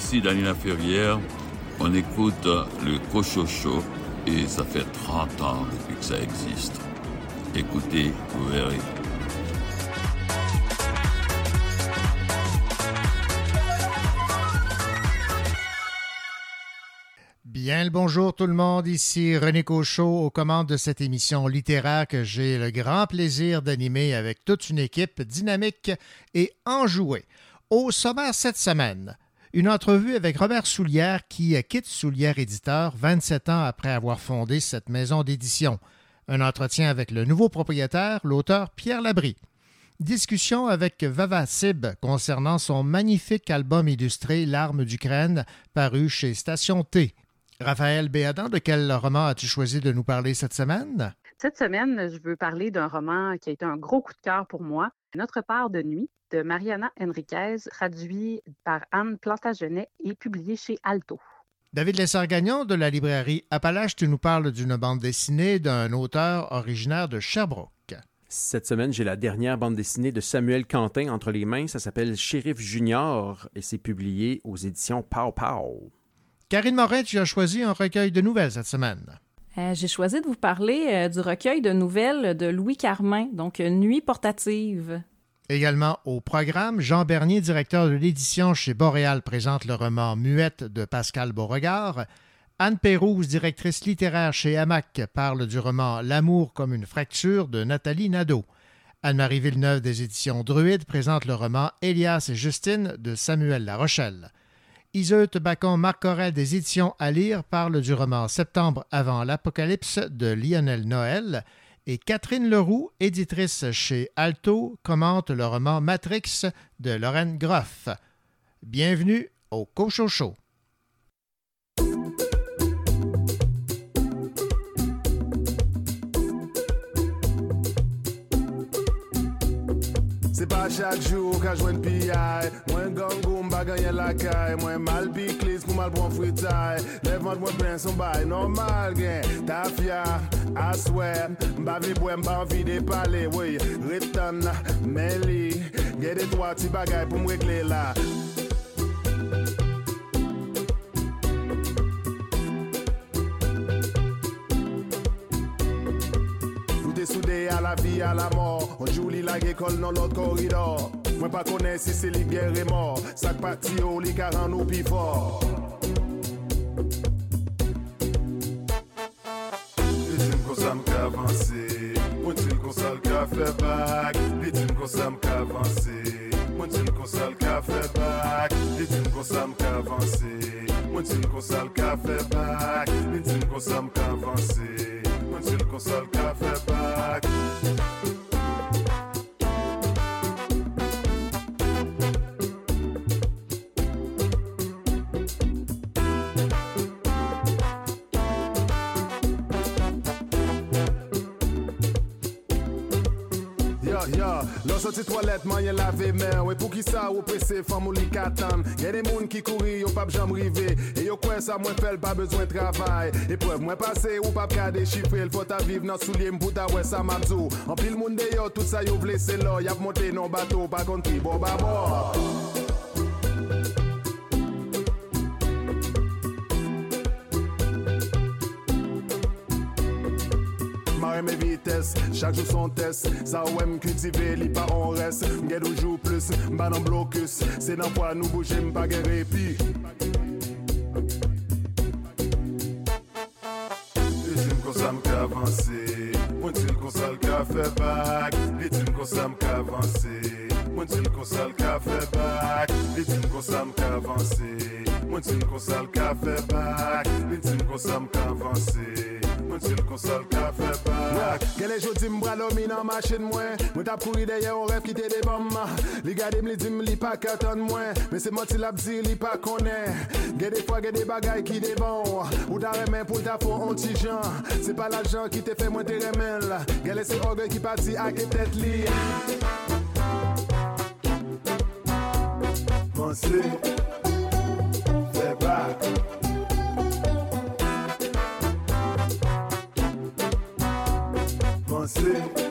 ici Danina Ferrière. On écoute le Cochocho et ça fait 30 ans depuis que ça existe. Écoutez, vous verrez. Bien le bonjour tout le monde, ici René Cochot aux commandes de cette émission littéraire que j'ai le grand plaisir d'animer avec toute une équipe dynamique et enjouée. Au sommaire cette semaine, une entrevue avec Robert Soulière qui quitte Soulière Éditeur 27 ans après avoir fondé cette maison d'édition. Un entretien avec le nouveau propriétaire, l'auteur Pierre Labrie. Discussion avec Vava Sib concernant son magnifique album illustré L'arme d'Ukraine paru chez Station T. Raphaël Béadan, de quel roman as-tu choisi de nous parler cette semaine? Cette semaine, je veux parler d'un roman qui a été un gros coup de cœur pour moi, Notre part de nuit, de Mariana Enriquez, traduit par Anne Plantagenet et publié chez Alto. David Lessard-Gagnon de la librairie Appalache, tu nous parles d'une bande dessinée d'un auteur originaire de Sherbrooke. Cette semaine, j'ai la dernière bande dessinée de Samuel Quentin entre les mains. Ça s'appelle Shérif Junior et c'est publié aux éditions Pow Pow. Karine Morin, tu as choisi un recueil de nouvelles cette semaine. Euh, J'ai choisi de vous parler euh, du recueil de nouvelles de Louis Carmin, donc Nuit portative. Également au programme, Jean Bernier, directeur de l'édition chez Boréal, présente le roman Muette de Pascal Beauregard. Anne Pérouse, directrice littéraire chez Hamac, parle du roman L'amour comme une fracture de Nathalie Nadeau. Anne-Marie Villeneuve des éditions Druide présente le roman Élias et Justine de Samuel Larochelle. Iseut Bacon Marc des éditions à lire parle du roman Septembre avant l'Apocalypse de Lionel Noël et Catherine Leroux, éditrice chez Alto, commente le roman Matrix de Lorraine Groff. Bienvenue au Cochocho. Se pa chak jou ka jwen piyay Mwen gangou mba ganyen lakay Mwen mal piklis pou mal pon fritay Levant mwen pren son bay normal gen Ta fya, aswe Mba vi pou mba anvi de pale Wey, retan, men li Gede twa ti bagay pou mrekle la soudé à la vie, à la mort. On joue li la l'école dans l'autre corridor. Moi pas connais si c'est les guerres et mort. Sac parti au li car nous plus fort. Sam ka avanse, mwen til konsal ka fe bak Li din konsam ka avanse, mwen til konsal ka fe bak Li din konsam ka avanse, mwen til konsal ka fe bak Li din konsam ka avanse Dites-moi qu'on ça m'a Lò soti toalet man yon lave men Wè pou ki sa ou prese fam ou li katan. Gen de moun ki kouri yo pap jam rive. E yo kwen sa mwen fel pa bezwen travay. E prev mwen pase ou pap ka dechifre L fota viv nan soulie mputa wè sa mabzou An pil moun de yo tout sa yo vle se lò. Yap monte nan bato pa kontri bo babo chaque jour son test. Sa ou m kultive li pa on res Mgen ou jou plus, mba nan blokus Se nan fwa nou bouje mpa gen repi. Dites-moi qu'on ça m'a avancé Moi dis qu'on ça Mwen di m kon sal ka fe bak Li di m kon sa m ka avanse. Mwen di m kon sal ka fe bak Li di m kon sa m ka avanse. Mwen di m kon sal ka fe bak. Gele jodi m bralomi nan machin mwen. Mwen tap kouri deye on ref ki te depan ma. Li gade m li di m li pa katan mwen. Men se moti lap di li pa konen. Gede fwa gede bagay ki depan bon. Ou ta remen pou ta fon on ti jan. Se pa la jan ki te fe mwen te remen Gele se orge ki pati ak e tet li. danse Fè bak Pansè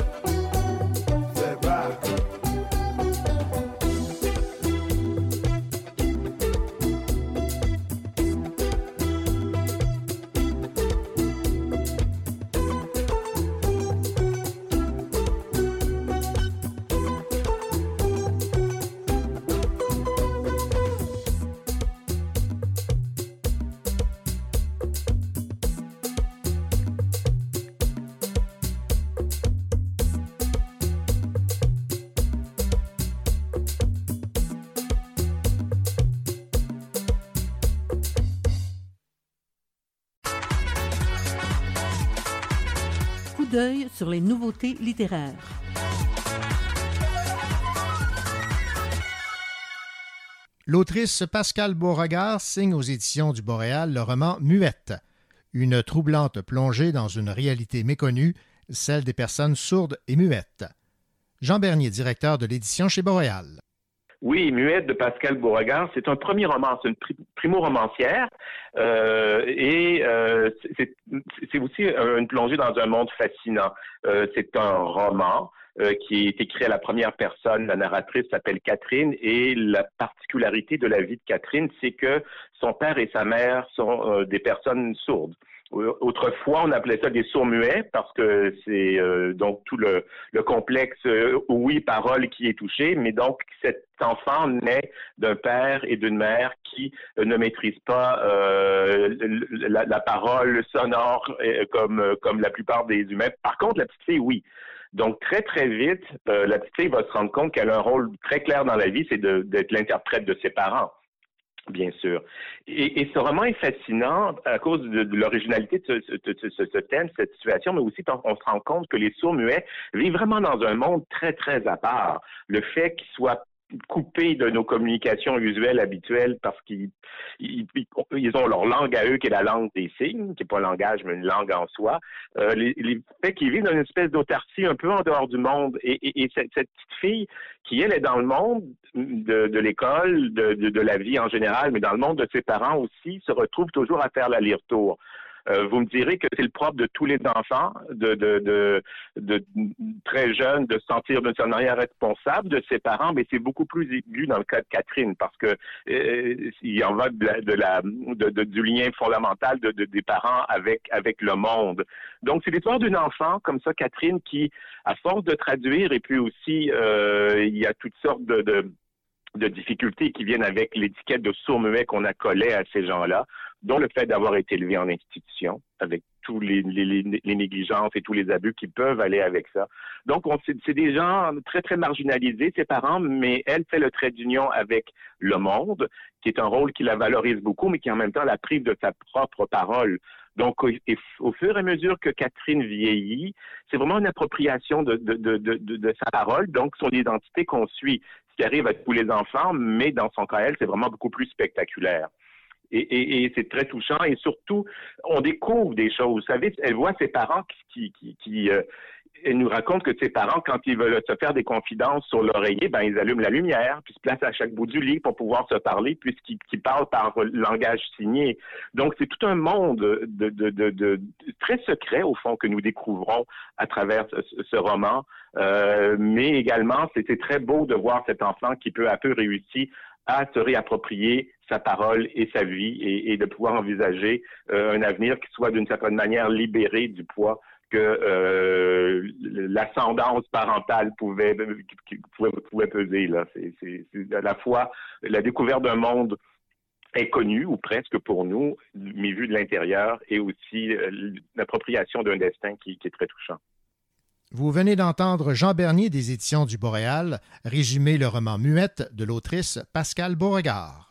les nouveautés littéraires. L'autrice Pascal Beauregard signe aux éditions du Boréal le roman Muette, une troublante plongée dans une réalité méconnue, celle des personnes sourdes et muettes. Jean Bernier, directeur de l'édition chez Boréal. Oui, Muette de Pascal Beauregard, c'est un premier roman, c'est une primo-romancière euh, et euh, c'est aussi une plongée dans un monde fascinant. Euh, c'est un roman euh, qui est écrit à la première personne. La narratrice s'appelle Catherine et la particularité de la vie de Catherine, c'est que son père et sa mère sont euh, des personnes sourdes. Autrefois, on appelait ça des sourds-muets parce que c'est euh, donc tout le, complexe oui parole qui est touché, mais donc cet enfant naît d'un père et d'une mère qui ne maîtrisent pas la, la, parole sonore comme comme la plupart des humains. Par contre, la petite fille, oui. Donc, très, très vite, euh, la petite fille va se rendre compte qu'elle a un rôle très clair dans la vie, c'est d'être l'interprète de ses parents bien sûr. Et, ce roman est fascinant à cause de, l'originalité de ce, thème, cette situation, mais aussi on, se rend compte que les sourds-muets vivent vraiment dans un monde très, très à part. Le fait qu'ils soient coupés de nos communications usuelles habituelles parce qu'ils ils, ont leur langue à eux qui est la langue des signes, qui n'est pas un langage mais une langue en soi. Euh, les, les faits qu'ils vivent dans une espèce d'autarcie un peu en dehors du monde. Et, et, cette, cette, petite fille qui, elle, est dans le monde de, de l'école, de, de, de, la vie en général, mais dans le monde de ses parents aussi, se retrouve toujours à faire l'aller-retour. Euh, vous me direz que c'est le propre de tous les enfants, de, de, de, très jeunes, de se sentir d'une certaine manière responsable de ses parents, mais c'est beaucoup plus aigu dans le cas de Catherine parce que euh, il en va de la, de du lien fondamental de, des parents avec avec le monde. Donc c'est l'histoire d'une enfant comme ça, Catherine, qui à force de traduire et puis aussi euh, il y a toutes sortes de, de difficultés qui viennent avec l'étiquette de sourd-muet qu'on a collé à ces gens-là dont le fait d'avoir été élevé en institution, avec tous les, négligences et tous les abus qui peuvent aller avec ça. Donc, c'est des gens très, très marginalisés, ses parents, mais elle fait le trait d'union avec le monde, qui est un rôle qui la valorise beaucoup, mais qui en même temps la prive de sa propre parole. Donc, au, fur et à mesure que Catherine vieillit, c'est vraiment une appropriation de, sa parole, donc son identité qu'on suit, qui arrive à tous les enfants, mais dans son cas, elle, c'est vraiment beaucoup plus spectaculaire. Et, c'est très touchant. Et surtout, on découvre des choses. Vous savez, elle voit ses parents qui, qui, qui euh, elle nous raconte que ses parents, quand ils veulent se faire des confidences sur l'oreiller, ben ils allument la lumière, puis se placent à chaque bout du lit pour pouvoir se parler, puisqu'ils parlent par langage signé. Donc c'est tout un monde de, de, de, de, très secret au fond que nous découvrons à travers ce, roman. Euh, mais également, c'était très beau de voir cet enfant qui peu à peu réussit à se réapproprier sa parole et sa vie et, de pouvoir envisager euh, un avenir qui soit d'une certaine manière libéré du poids que euh, l'ascendance parentale pouvait, pouvait, peser. Là. C'est, à la fois la découverte d'un monde inconnu ou presque pour nous, mais vu de l'intérieur, et aussi euh, l'appropriation d'un destin qui, qui est très touchant. Vous venez d'entendre Jean Bernier des éditions du Boréal résumer le roman Muette de l'autrice Pascal Beauregard.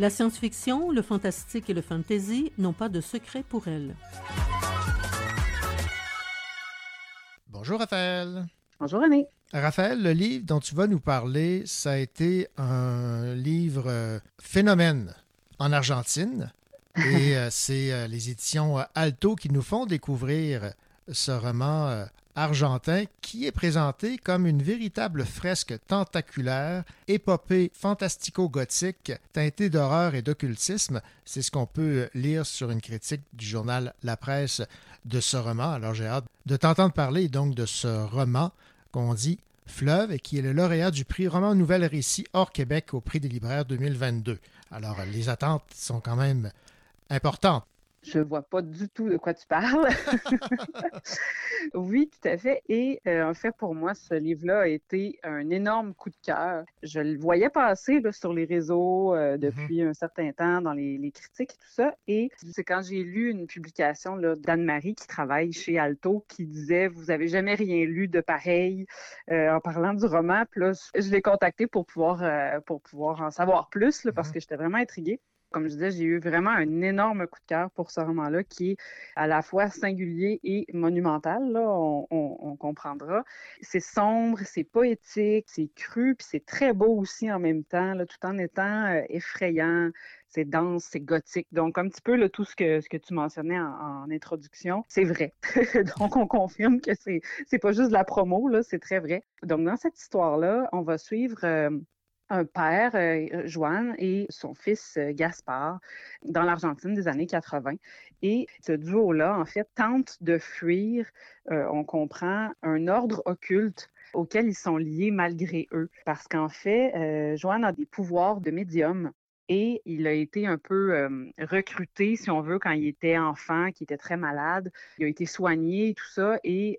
La science-fiction, le fantastique et le fantasy n'ont pas de secret pour elle. Bonjour Raphaël. Bonjour René. Raphaël, le livre dont tu vas nous parler, ça a été un livre euh, phénomène en Argentine. Et euh, c'est euh, les éditions Alto qui nous font découvrir ce roman argentin qui est présenté comme une véritable fresque tentaculaire, épopée fantastico-gothique, teintée d'horreur et d'occultisme. C'est ce qu'on peut lire sur une critique du journal La Presse de ce roman. Alors j'ai hâte de t'entendre parler donc de ce roman qu'on dit Fleuve et qui est le lauréat du prix Roman Nouvelle Récit hors Québec au prix des libraires 2022. Alors les attentes sont quand même importantes. Je vois pas du tout de quoi tu parles. oui, tout à fait. Et euh, en fait, pour moi, ce livre-là a été un énorme coup de cœur. Je le voyais passer là, sur les réseaux euh, depuis un certain temps, dans les, les critiques et tout ça. Et c'est quand j'ai lu une publication d'Anne-Marie qui travaille chez Alto qui disait Vous avez jamais rien lu de pareil euh, en parlant du roman. Puis là, je l'ai contacté pour pouvoir, pour pouvoir en savoir plus là, parce que j'étais vraiment intriguée. Comme je disais, j'ai eu vraiment un énorme coup de cœur pour ce roman-là qui est à la fois singulier et monumental, là, on, comprendra. C'est sombre, c'est poétique, c'est cru, puis c'est très beau aussi en même temps, tout en étant euh, effrayant. C'est dense, c'est gothique. Donc, un petit peu tout ce que, tu mentionnais en, en introduction, c'est vrai. Donc, on confirme que c'est c'est pas juste de la promo, là, c'est très vrai. Donc, dans cette histoire-là, on va suivre euh, un père, euh, Joanne, et son fils euh, Gaspard dans l'Argentine des années 80. Et ce duo-là, en fait, tente de fuir, euh, on comprend, un ordre occulte auquel ils sont liés malgré eux. Parce qu'en fait, euh, Joanne a des pouvoirs de médium. Et il a été un peu recruté, si on veut, quand il était enfant, qui était très malade. Il a été soigné et tout ça, et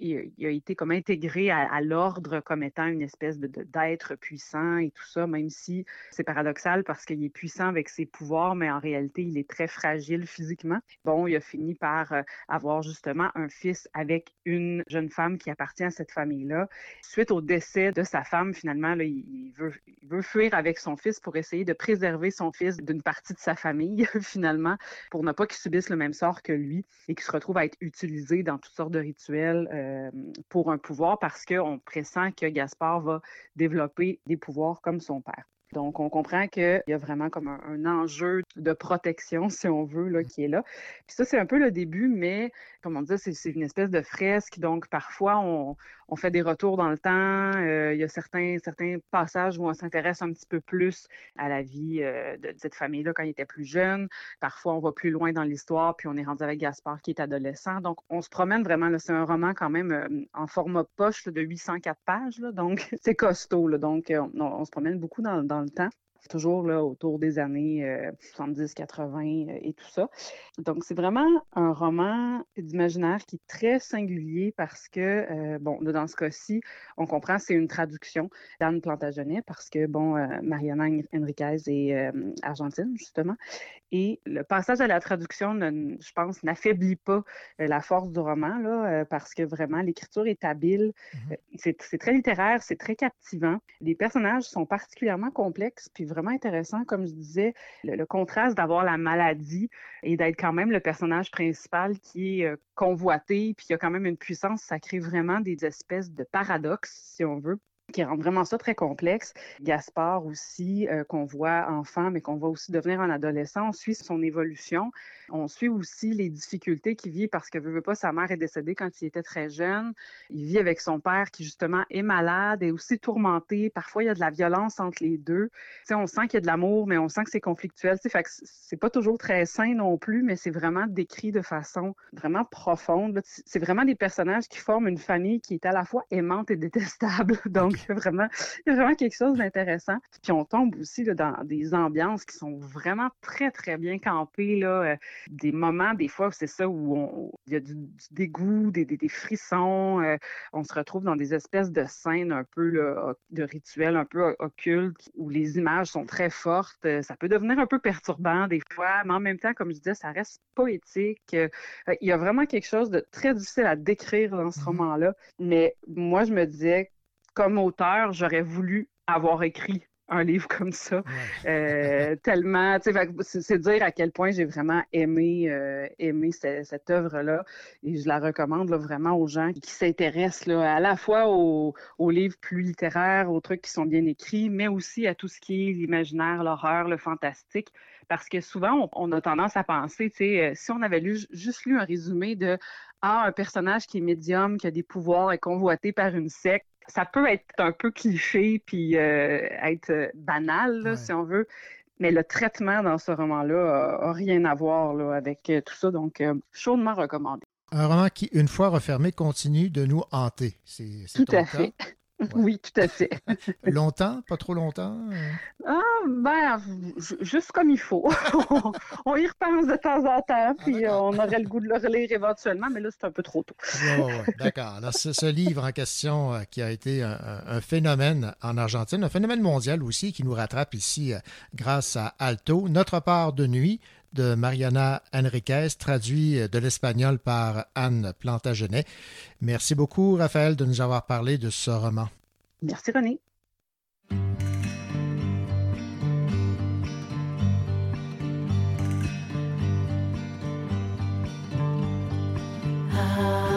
il, a été comme intégré à, l'ordre comme étant une espèce d'être puissant et tout ça, même si c'est paradoxal parce qu'il est puissant avec ses pouvoirs, mais en réalité, il est très fragile physiquement. Bon, il a fini par avoir justement un fils avec une jeune femme qui appartient à cette famille-là. Suite au décès de sa femme, finalement, il veut, il veut fuir avec son fils pour essayer de préserver son fils d'une partie de sa famille, finalement, pour ne pas qu'il subisse le même sort que lui et qu'il se retrouve à être utilisé dans toutes sortes de rituels euh, pour un pouvoir parce qu'on pressent que Gaspard va développer des pouvoirs comme son père. Donc, on comprend qu'il y a vraiment comme un, un enjeu de protection, si on veut, là, qui est là. Puis ça, c'est un peu le début, mais comme on dit, c'est une espèce de fresque. Donc, parfois, on, on fait des retours dans le temps. Euh, il y a certains, certains passages où on s'intéresse un petit peu plus à la vie euh, de, de cette famille-là quand il était plus jeune. Parfois, on va plus loin dans l'histoire, puis on est rendu avec Gaspard qui est adolescent. Donc, on se promène vraiment. C'est un roman quand même euh, en format poche là, de 804 pages. là. donc, c'est costaud. là. donc, on, on se promène beaucoup dans, dans le temps. Toujours là, autour des années 70-80 et tout ça. Donc, c'est vraiment un roman d'imaginaire qui est très singulier parce que, bon, dans ce cas-ci, on comprend c'est une traduction d'Anne Plantagenet parce que, bon, Mariana Enriquez est argentine, justement. Et le passage à la traduction, je pense, n'affaiblit pas la force du roman, là, parce que vraiment, l'écriture est habile. Mmh c'est très littéraire, c'est très captivant. Les personnages sont particulièrement complexes, puis vraiment intéressants, comme je disais, le, contraste d'avoir la maladie et d'être quand même le personnage principal qui est convoité, puis il a quand même une puissance, ça crée vraiment des espèces de paradoxes, si on veut qui rend vraiment ça très complexe. Gaspard aussi, euh, qu'on voit enfant, mais qu'on voit aussi devenir un adolescent, on suit son évolution. On suit aussi les difficultés qu'il vit parce que, veut, veut pas, sa mère est décédée quand il était très jeune. Il vit avec son père qui, justement, est malade et aussi tourmenté. Parfois, il y a de la violence entre les deux. sais, on sent qu'il y a de l'amour, mais on sent que c'est conflictuel. Fait que c'est pas toujours très sain non plus, mais c'est vraiment décrit de façon vraiment profonde. C'est vraiment des personnages qui forment une famille qui est à la fois aimante et détestable. Donc, il y a vraiment, il y a vraiment quelque chose d'intéressant. Puis on tombe aussi là, dans des ambiances qui sont vraiment très, très bien campées. Là. Euh, des moments, des fois, c'est ça, où il y a du, dégoût, des, des, frissons. Euh, on se retrouve dans des espèces de scènes un peu là, de rituels un peu occultes où les images sont très fortes. Euh, ça peut devenir un peu perturbant des fois, mais en même temps, comme je disais, ça reste poétique. il y a vraiment quelque chose de très difficile à décrire dans ce mmh roman-là. Mais moi, je me disais comme auteur, j'aurais voulu avoir écrit un livre comme ça. Euh, tellement, c'est dire à quel point j'ai vraiment aimé, euh, cette, œuvre-là. Et je la recommande vraiment aux gens qui s'intéressent à la fois aux, livres plus littéraires, aux trucs qui sont bien écrits, mais aussi à tout ce qui est l'imaginaire, l'horreur, le fantastique. Parce que souvent, on, a tendance à penser, euh, si on avait lu, juste lu un résumé de ah, un personnage qui est médium, qui a des pouvoirs, est convoité par une secte, ça peut être un peu cliché puis euh, être euh, banal, si on veut. Mais le traitement dans ce roman-là n'a rien à voir avec euh, tout ça, donc chaudement recommandé. Un roman qui, une fois refermé, continue de nous hanter. C'est, tout à fait. Oui, tout à fait. longtemps? Pas trop longtemps? Ah, ben, juste comme il faut. on y repense de temps en temps, ah, puis on aurait le goût de le relire éventuellement, mais là, c'est un peu trop tôt. D'accord. Alors, ce, livre en question euh, qui a été un, phénomène en Argentine, un phénomène mondial aussi qui nous rattrape ici euh, grâce à Alto, Notre part de nuit, de Mariana Enriquez, traduit euh, de l'espagnol par Anne Plantagenet. Merci beaucoup, Raphaël, de nous avoir parlé de ce roman. Merci, René. Ah.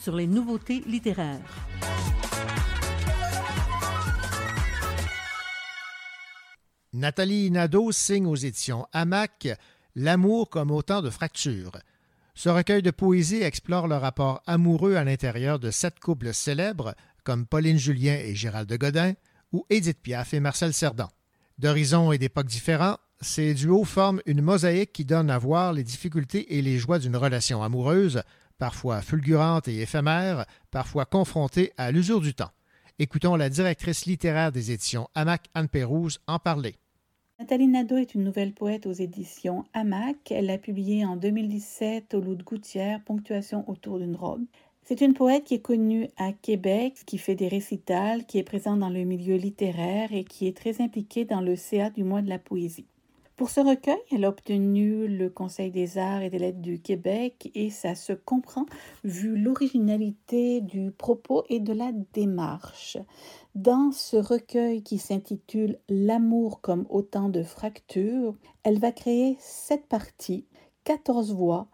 Sur les nouveautés littéraires. Nathalie Nadeau signe aux éditions Hamac L'amour comme autant de fractures. Ce recueil de poésie explore le rapport amoureux à l'intérieur de sept couples célèbres comme Pauline Julien et Gérald de Godin ou Édith Piaf et Marcel Cerdan. D'horizons et d'époques différents, ces duos forment une mosaïque qui donne à voir les difficultés et les joies d'une relation amoureuse, parfois fulgurante et éphémère, parfois confrontée à l'usure du temps. Écoutons la directrice littéraire des éditions Hamac Anne Pérouse en parler. Nathalie Nadeau est une nouvelle poète aux éditions Hamac. Elle l'a publiée en 2017 au Loup de Gouttière, Ponctuation autour d'une robe. C'est une poète qui est connue à Québec, qui fait des récitals, qui est présente dans le milieu littéraire et qui est très impliquée dans le CA du mois de la poésie. Pour ce recueil, elle a obtenu le Conseil des arts et des lettres du Québec et ça se comprend vu l'originalité du propos et de la démarche. Dans ce recueil qui s'intitule L'amour comme autant de fractures, elle va créer sept parties, quatorze voix,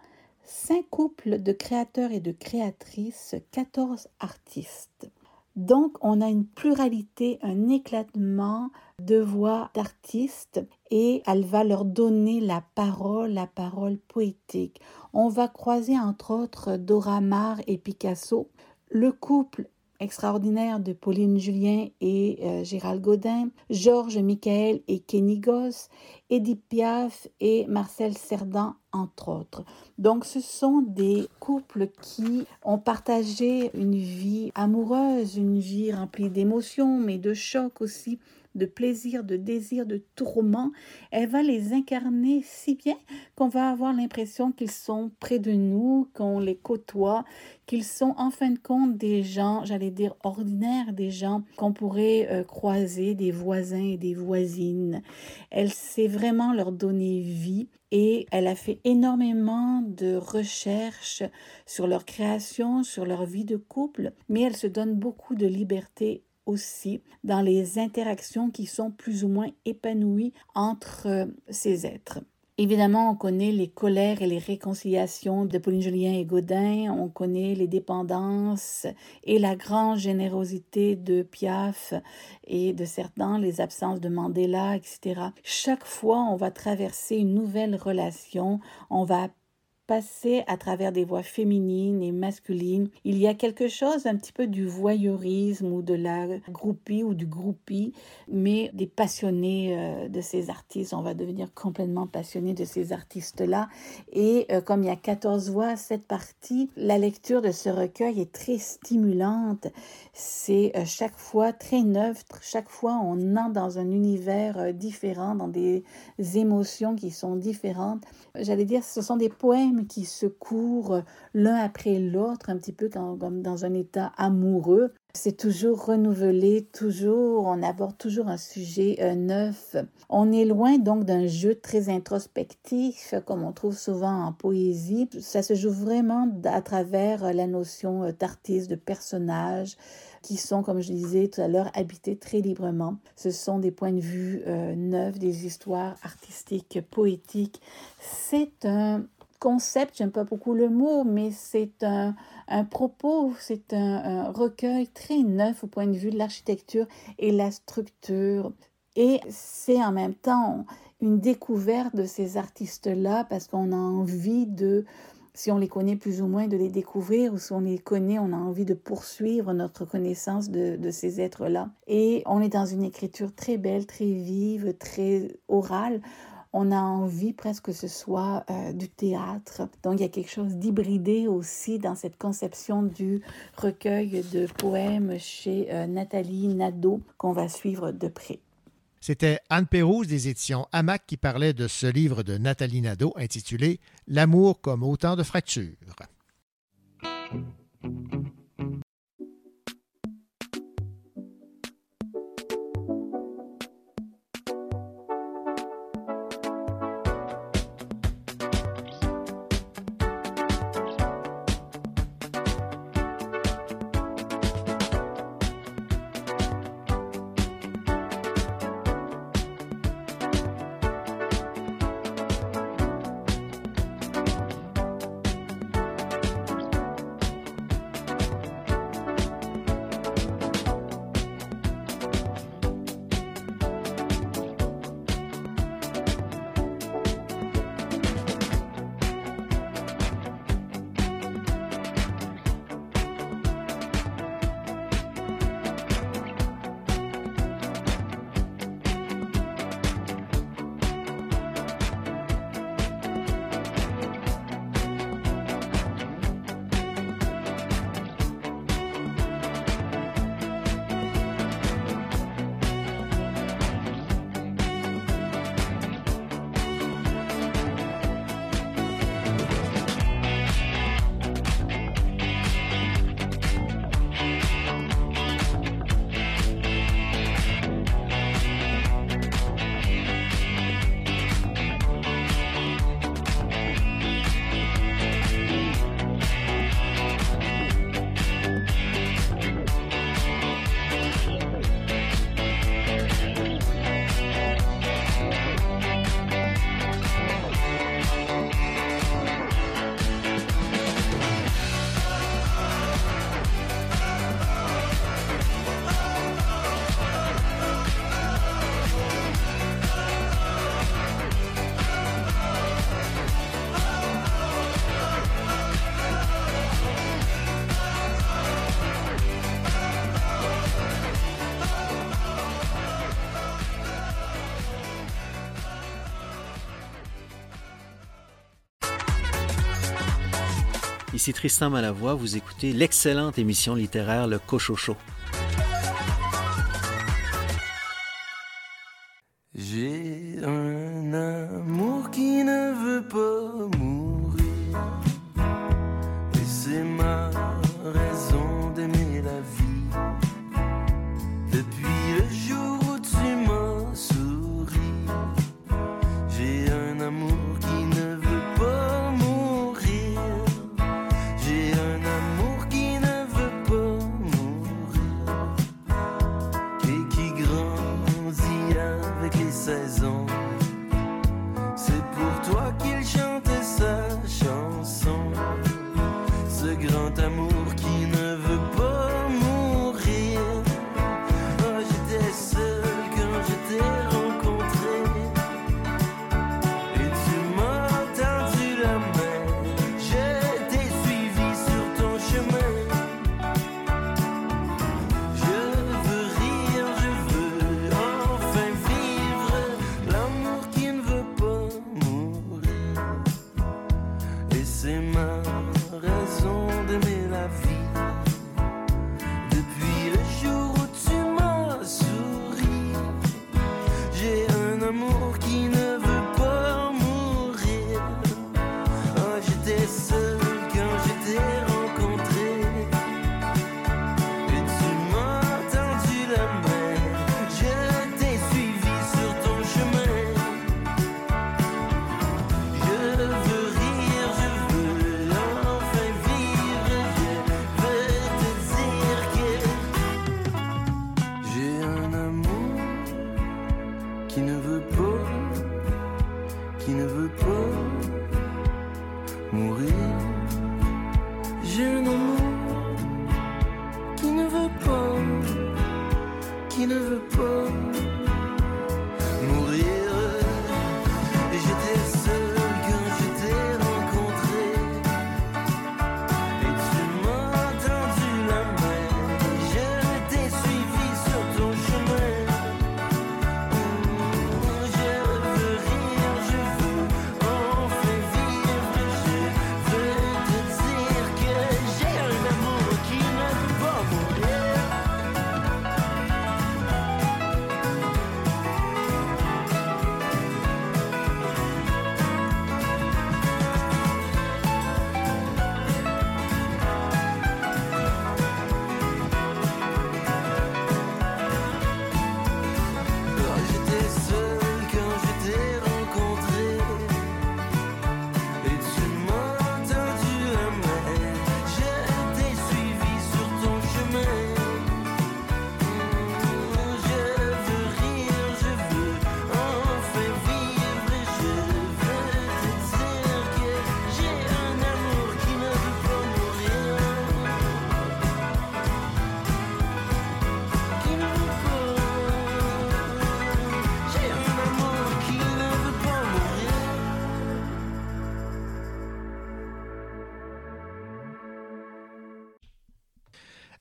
cinq couples de créateurs et de créatrices, quatorze artistes. Donc, on a une pluralité, un éclatement de voix d'artistes et elle va leur donner la parole, la parole poétique. On va croiser entre autres Dora Maar et Picasso, le couple extraordinaire de Pauline Julien et euh, Gérald Godin, Georges Michael et Kenny Goss, Edith Piaf et Marcel Cerdan, entre autres. Donc ce sont des couples qui ont partagé une vie amoureuse, une vie remplie d'émotions, mais de chocs aussi, de plaisir, de désir, de tourment, elle va les incarner si bien qu'on va avoir l'impression qu'ils sont près de nous, qu'on les côtoie, qu'ils sont en fin de compte des gens, j'allais dire ordinaires, des gens qu'on pourrait euh, croiser, des voisins et des voisines. Elle sait vraiment leur donner vie et elle a fait énormément de recherches sur leur création, sur leur vie de couple, mais elle se donne beaucoup de liberté aussi dans les interactions qui sont plus ou moins épanouies entre euh, ces êtres. Évidemment, on connaît les colères et les réconciliations de Pauline Julien et Godin, on connaît les dépendances et la grande générosité de Piaf et de certains, les absences de Mandela, etc. Chaque fois, on va traverser une nouvelle relation, on va à travers des voix féminines et masculines. Il y a quelque chose un petit peu du voyeurisme ou de la groupie ou du groupie, mais des passionnés euh, de ces artistes. On va devenir complètement passionnés de ces artistes-là. Et euh, comme il y a 14 voix, cette partie, la lecture de ce recueil est très stimulante. C'est euh, chaque fois très neutre. Chaque fois, on entre dans un univers différent, dans des émotions qui sont différentes. J'allais dire, ce sont des poèmes qui se courent l'un après l'autre, un petit peu comme dans un état amoureux. C'est toujours renouvelé, toujours, on aborde toujours un sujet euh, neuf. On est loin donc d'un jeu très introspectif, comme on trouve souvent en poésie. Ça se joue vraiment à travers la notion euh, d'artiste, de personnage, qui sont, comme je disais tout à l'heure, habités très librement. Ce sont des points de vue euh, neufs, des histoires artistiques, poétiques. C'est un concept, j'aime pas beaucoup le mot, mais c'est un, propos, c'est un, recueil très neuf au point de vue de l'architecture et la structure. Et c'est en même temps une découverte de ces artistes-là parce qu'on a envie de, si on les connaît plus ou moins, de les découvrir ou si on les connaît, on a envie de poursuivre notre connaissance de, de ces êtres-là. Et on est dans une écriture très belle, très vive, très orale on a envie presque que ce soit euh, du théâtre. Donc il y a quelque chose d'hybridé aussi dans cette conception du recueil de poèmes chez euh, Nathalie Nadeau qu'on va suivre de près. C'était Anne Pérouse des éditions Hamac qui parlait de ce livre de Nathalie Nadeau intitulé L'amour comme autant de fractures. Ici Tristan Malavoie, vous écoutez l'excellente émission littéraire Le Cochocho.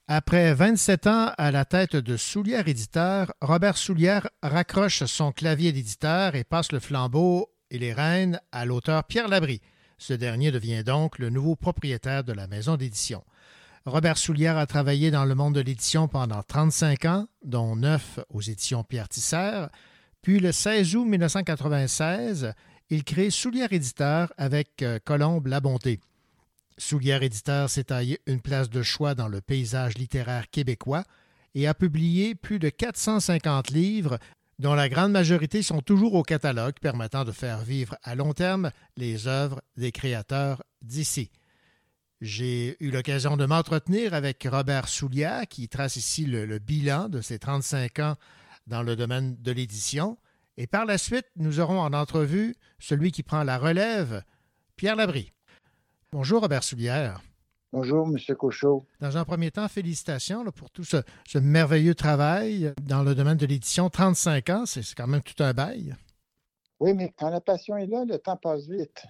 Après 27 ans à la tête de Soulière Éditeur, Robert Soulière raccroche son clavier d'éditeur et passe le flambeau et les rênes à l'auteur Pierre Labrie. Ce dernier devient donc le nouveau propriétaire de la maison d'édition. Robert Soulière a travaillé dans le monde de l'édition pendant 35 ans, dont 9 aux éditions Pierre Tisser. Puis le 16 août 1996, il crée Soulière Éditeur avec euh, Colombe Labonté. Soulière Éditeur s'est taillé une place de choix dans le paysage littéraire québécois et a publié plus de 450 livres, dont la grande majorité sont toujours au catalogue, permettant de faire vivre à long terme les œuvres des créateurs d'ici. J'ai eu l'occasion de m'entretenir avec Robert Soulière, qui trace ici le, le bilan de ses 35 ans dans le domaine de l'édition. Et par la suite, nous aurons en entrevue celui qui prend la relève, Pierre Labrie. Bonjour Robert Soulière. Bonjour, M. Cochot. Dans un premier temps, félicitations là, pour tout ce, ce merveilleux travail dans le domaine de l'édition. 35 ans, c'est quand même tout un bail. Oui, mais quand la passion est là, le temps passe vite.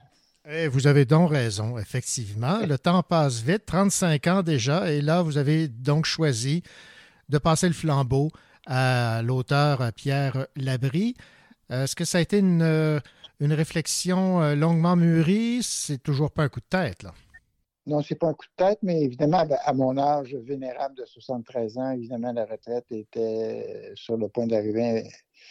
Eh, vous avez donc raison, effectivement. Le temps passe vite, 35 ans déjà, et là, vous avez donc choisi de passer le flambeau à l'auteur Pierre Labrie. Est-ce que ça a été une, une réflexion euh, longuement mûrie? C'est toujours pas un coup de tête, là. Non, c'est pas un coup de tête, mais évidemment, ben, à mon âge vénérable de 73 ans, évidemment, la retraite était sur le point d'arriver.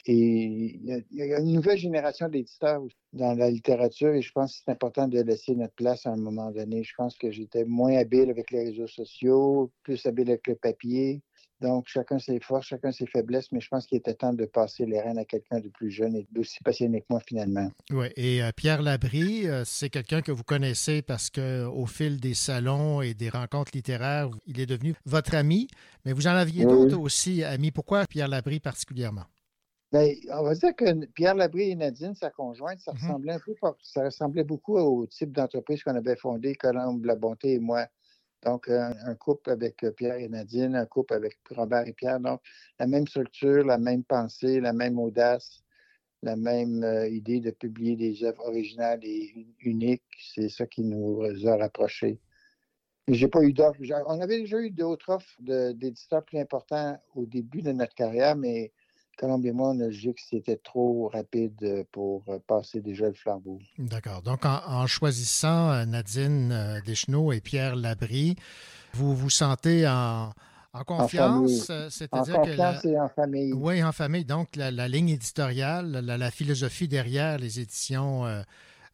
Et il y, a, il y a une nouvelle génération d'éditeurs dans la littérature et je pense que c'est important de laisser notre place à un moment donné. Je pense que j'étais moins habile avec les réseaux sociaux, plus habile avec le papier. Donc, chacun ses forces, chacun ses faiblesses, mais je pense qu'il était temps de passer les rênes à quelqu'un de plus jeune et d'aussi passionné que moi, finalement. Oui, et euh, Pierre Labrie, euh, c'est quelqu'un que vous connaissez parce qu'au fil des salons et des rencontres littéraires, il est devenu votre ami, mais vous en aviez Oui. d'autres aussi amis. Pourquoi Pierre Labrie particulièrement? Ben, on va dire que Pierre Labrie et Nadine, sa conjointe, ça ressemblait un peu, ça ressemblait beaucoup au type d'entreprise qu'on avait fondé, Colombe, La Bonté et moi. Donc, un, couple avec euh, Pierre et Nadine, un couple avec Robert et Pierre. Donc, la même structure, la même pensée, la même audace, la même euh, idée de publier des œuvres originales et un- uniques. C'est ça qui nous a rapprochés. J'ai pas eu d'offres. On avait déjà eu d'autres offres d'éditeurs plus importants au début de notre carrière, mais Colombe et moi, on a jugé que c'était trop rapide euh, pour euh, passer déjà le flambeau. D'accord. Donc, en, en choisissant euh, Nadine Deschenaux et Pierre Labrie, vous vous sentez en, en confiance, c'est-à-dire que et en famille. Oui, en famille. Donc, la, la ligne éditoriale, la, la philosophie derrière les éditions euh,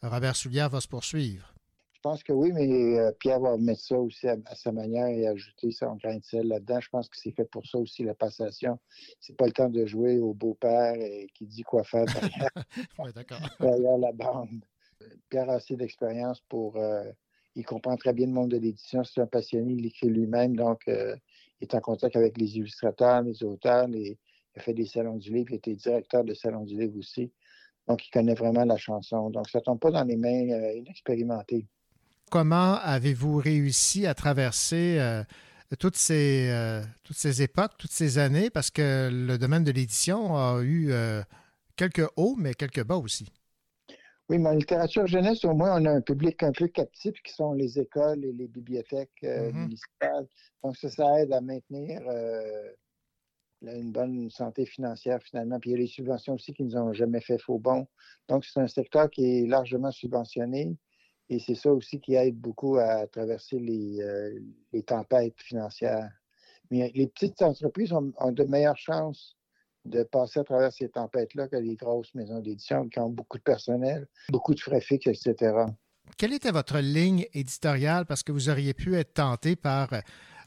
Robert Soulière va se poursuivre. Je pense que oui, mais euh, Pierre va mettre ça aussi à, à sa manière et ajouter son grain de sel là-dedans. Je pense que c'est fait pour ça aussi, la passation. C'est pas le temps de jouer au beau-père et qui dit quoi faire derrière, la bande. Pierre a assez d'expérience pour. euh, il comprend très bien le monde de l'édition. C'est un passionné, il écrit lui-même, donc euh, il est en contact avec les illustrateurs, les auteurs. les- il a fait des salons du livre, il était directeur de salons du livre aussi. Donc, il connaît vraiment la chanson. Donc, ça ne tombe pas dans les mains euh, inexpérimentées. Comment avez-vous réussi à traverser euh, toutes, ces, euh, toutes ces époques, toutes ces années? Parce que le domaine de l'édition a eu euh, quelques hauts, mais quelques bas aussi. Oui, mais en littérature jeunesse, au moins, on a un public un peu captif qui sont les écoles et les bibliothèques euh, Mhm. municipales. Donc, ça, ça aide à maintenir euh, une bonne santé financière, finalement. Puis, il y a les subventions aussi qui nous ont jamais fait faux bon. Donc, c'est un secteur qui est largement subventionné. Et c'est ça aussi qui aide beaucoup à traverser les, euh, les tempêtes financières. Mais les petites entreprises ont, ont de meilleures chances de passer à travers ces tempêtes-là que les grosses maisons d'édition qui ont beaucoup de personnel, beaucoup de frais fixes, etc. Quelle était votre ligne éditoriale? Parce que vous auriez pu être tenté par, euh,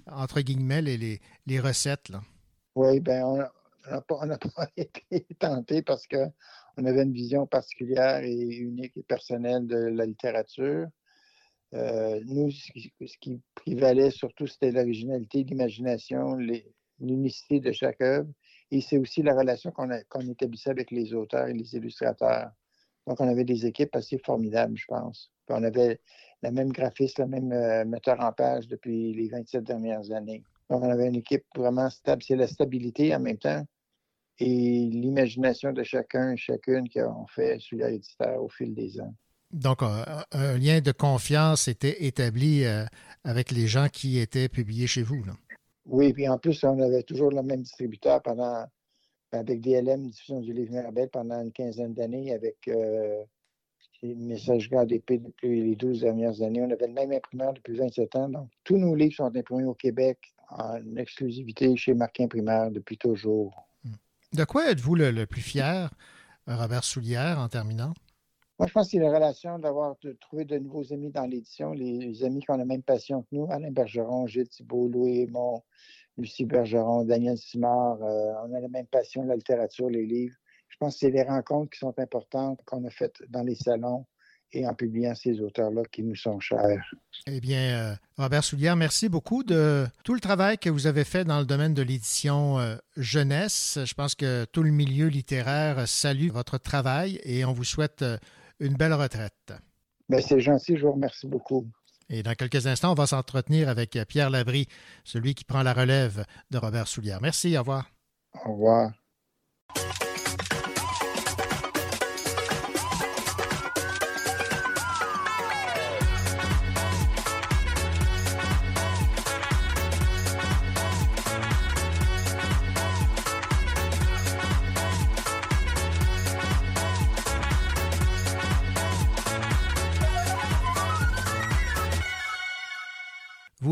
entre guillemets, les, les, les recettes. Là. Oui, ben on n'a pas, on n'a pas été tenté parce qu'on avait une vision particulière et unique et personnelle de la littérature. Euh, nous, ce qui, prévalait surtout, c'était l'originalité, l'imagination, l'unicité de chaque œuvre. Et c'est aussi la relation qu'on établissait avec les auteurs et les illustrateurs. Donc, on avait des équipes assez formidables, je pense. On avait la même graphiste, le même euh, metteur en page depuis les 27 dernières années. Donc, on avait une équipe vraiment stable. C'est la stabilité en même temps et l'imagination de chacun et chacune qui ont fait sur l'éditeur au fil des ans. Donc, un, un lien de confiance était établi euh, avec les gens qui étaient publiés chez vous. Là. Oui, puis en plus, on avait toujours le même distributeur pendant, avec DLM, diffusion du livre Mirabel, pendant une quinzaine d'années, avec euh, les messages d'épée depuis les 12 dernières années. On avait le même imprimeur depuis 27 ans. Donc, tous nos livres sont imprimés au Québec en exclusivité chez Marc Imprimeur depuis toujours. De quoi êtes-vous le, plus fier, Robert Soulière, en terminant? Moi, je pense que c'est la relation d'avoir trouvé de nouveaux amis dans l'édition, les, les amis qui ont la même passion que nous, Alain Bergeron, Gilles Thibault, Louis Aymon, Lucie Bergeron, Daniel Simard. euh, on a la même passion, la littérature, les livres. Je pense que c'est les rencontres qui sont importantes qu'on a faites dans les salons et en publiant ces auteurs-là qui nous sont chers. Eh bien, euh, Robert Soulière, merci beaucoup de tout le travail que vous avez fait dans le domaine de l'édition euh, jeunesse. Je pense que tout le milieu littéraire salue votre travail et on vous souhaite euh, une belle retraite. Ben, c'est gentil, je vous remercie beaucoup. Et dans quelques instants, on va s'entretenir avec Pierre Labrie, celui qui prend la relève de Robert Soulière. Merci, au revoir. Au revoir.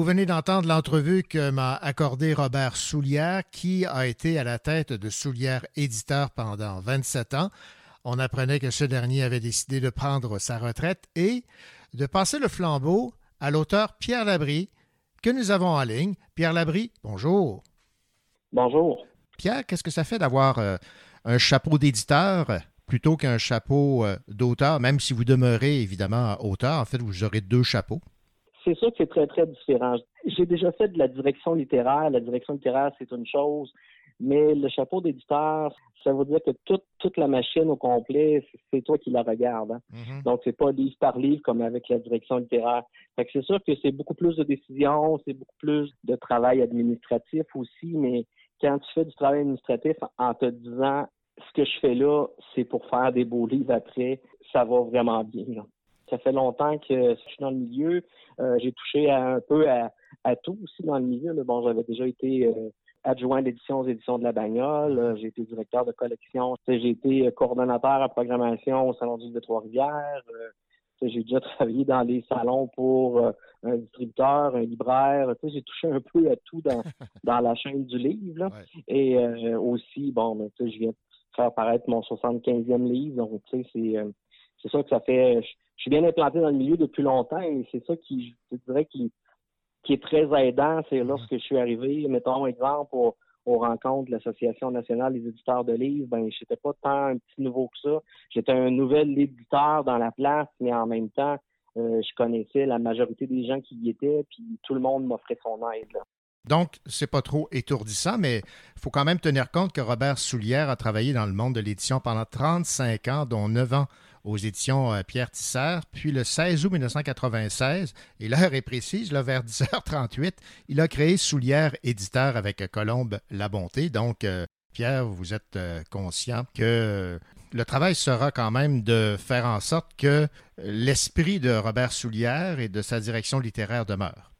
Venez d'entendre l'entrevue que m'a accordé Robert Soulière, qui a été à la tête de Soulière Éditeur pendant 27 ans. On apprenait que ce dernier avait décidé de prendre sa retraite et de passer le flambeau à l'auteur Pierre Labrie, que nous avons en ligne. Pierre Labrie, bonjour. Bonjour. Pierre, qu'est-ce que ça fait d'avoir euh, un chapeau d'éditeur plutôt qu'un chapeau euh, d'auteur, même si vous demeurez évidemment auteur? En fait, vous aurez deux chapeaux c'est sûr que c'est très, très différent. J'ai déjà fait de la direction littéraire. La direction littéraire, c'est une chose, mais le chapeau d'éditeur, ça veut dire que toute, toute la machine au complet, c'est toi qui la regardes. Hein. Mm-hmm. Donc, c'est pas livre par livre comme avec la direction littéraire. Fait que c'est sûr que c'est beaucoup plus de décisions, c'est beaucoup plus de travail administratif aussi, mais quand tu fais du travail administratif en te disant ce que je fais là, c'est pour faire des beaux livres après, ça va vraiment bien. là. Ça fait longtemps que je suis dans le milieu. Euh, j'ai touché à- un peu à, à tout aussi dans le milieu. là. Bon, j'avais déjà été euh, adjoint d'édition aux éditions de la Bagnole. Euh, J'ai été directeur de collection. J'ai été coordonnateur à programmation au Salon du Livre de Trois-Rivières. J'ai déjà travaillé dans les salons pour un distributeur, un libraire. J'ai touché un peu à tout dans, dans la chaîne du livre. là. Et euh, aussi, bon, ben, je viens de faire paraître mon 75e livre. Donc, tu sais, c'est c'est ça que ça fait. Je, je suis bien implanté dans le milieu depuis longtemps et c'est ça qui, je dirais, qui, qui est très aidant. C'est lorsque je suis arrivé, mettons exemple, au- aux rencontres de l'Association nationale des éditeurs de livres, ben, j'étais pas tant un petit nouveau que ça. J'étais un nouvel éditeur dans la place, mais en même temps, euh, je connaissais la majorité des gens qui y étaient, puis tout le monde m'offrait son aide. là. Donc, c'est pas trop étourdissant, mais il faut quand même tenir compte que Robert Soulière a travaillé dans le monde de l'édition pendant 35 ans, dont 9 ans aux éditions euh, Pierre Tisser. Puis le 16 août 1996, et l'heure est précise, là, vers 10h38, il a créé Soulière Éditeur avec euh, Colombe Labonté. Donc, euh, Pierre, vous êtes conscient que le travail sera quand même de faire en sorte que l'esprit de Robert Soulière et de sa direction littéraire demeure.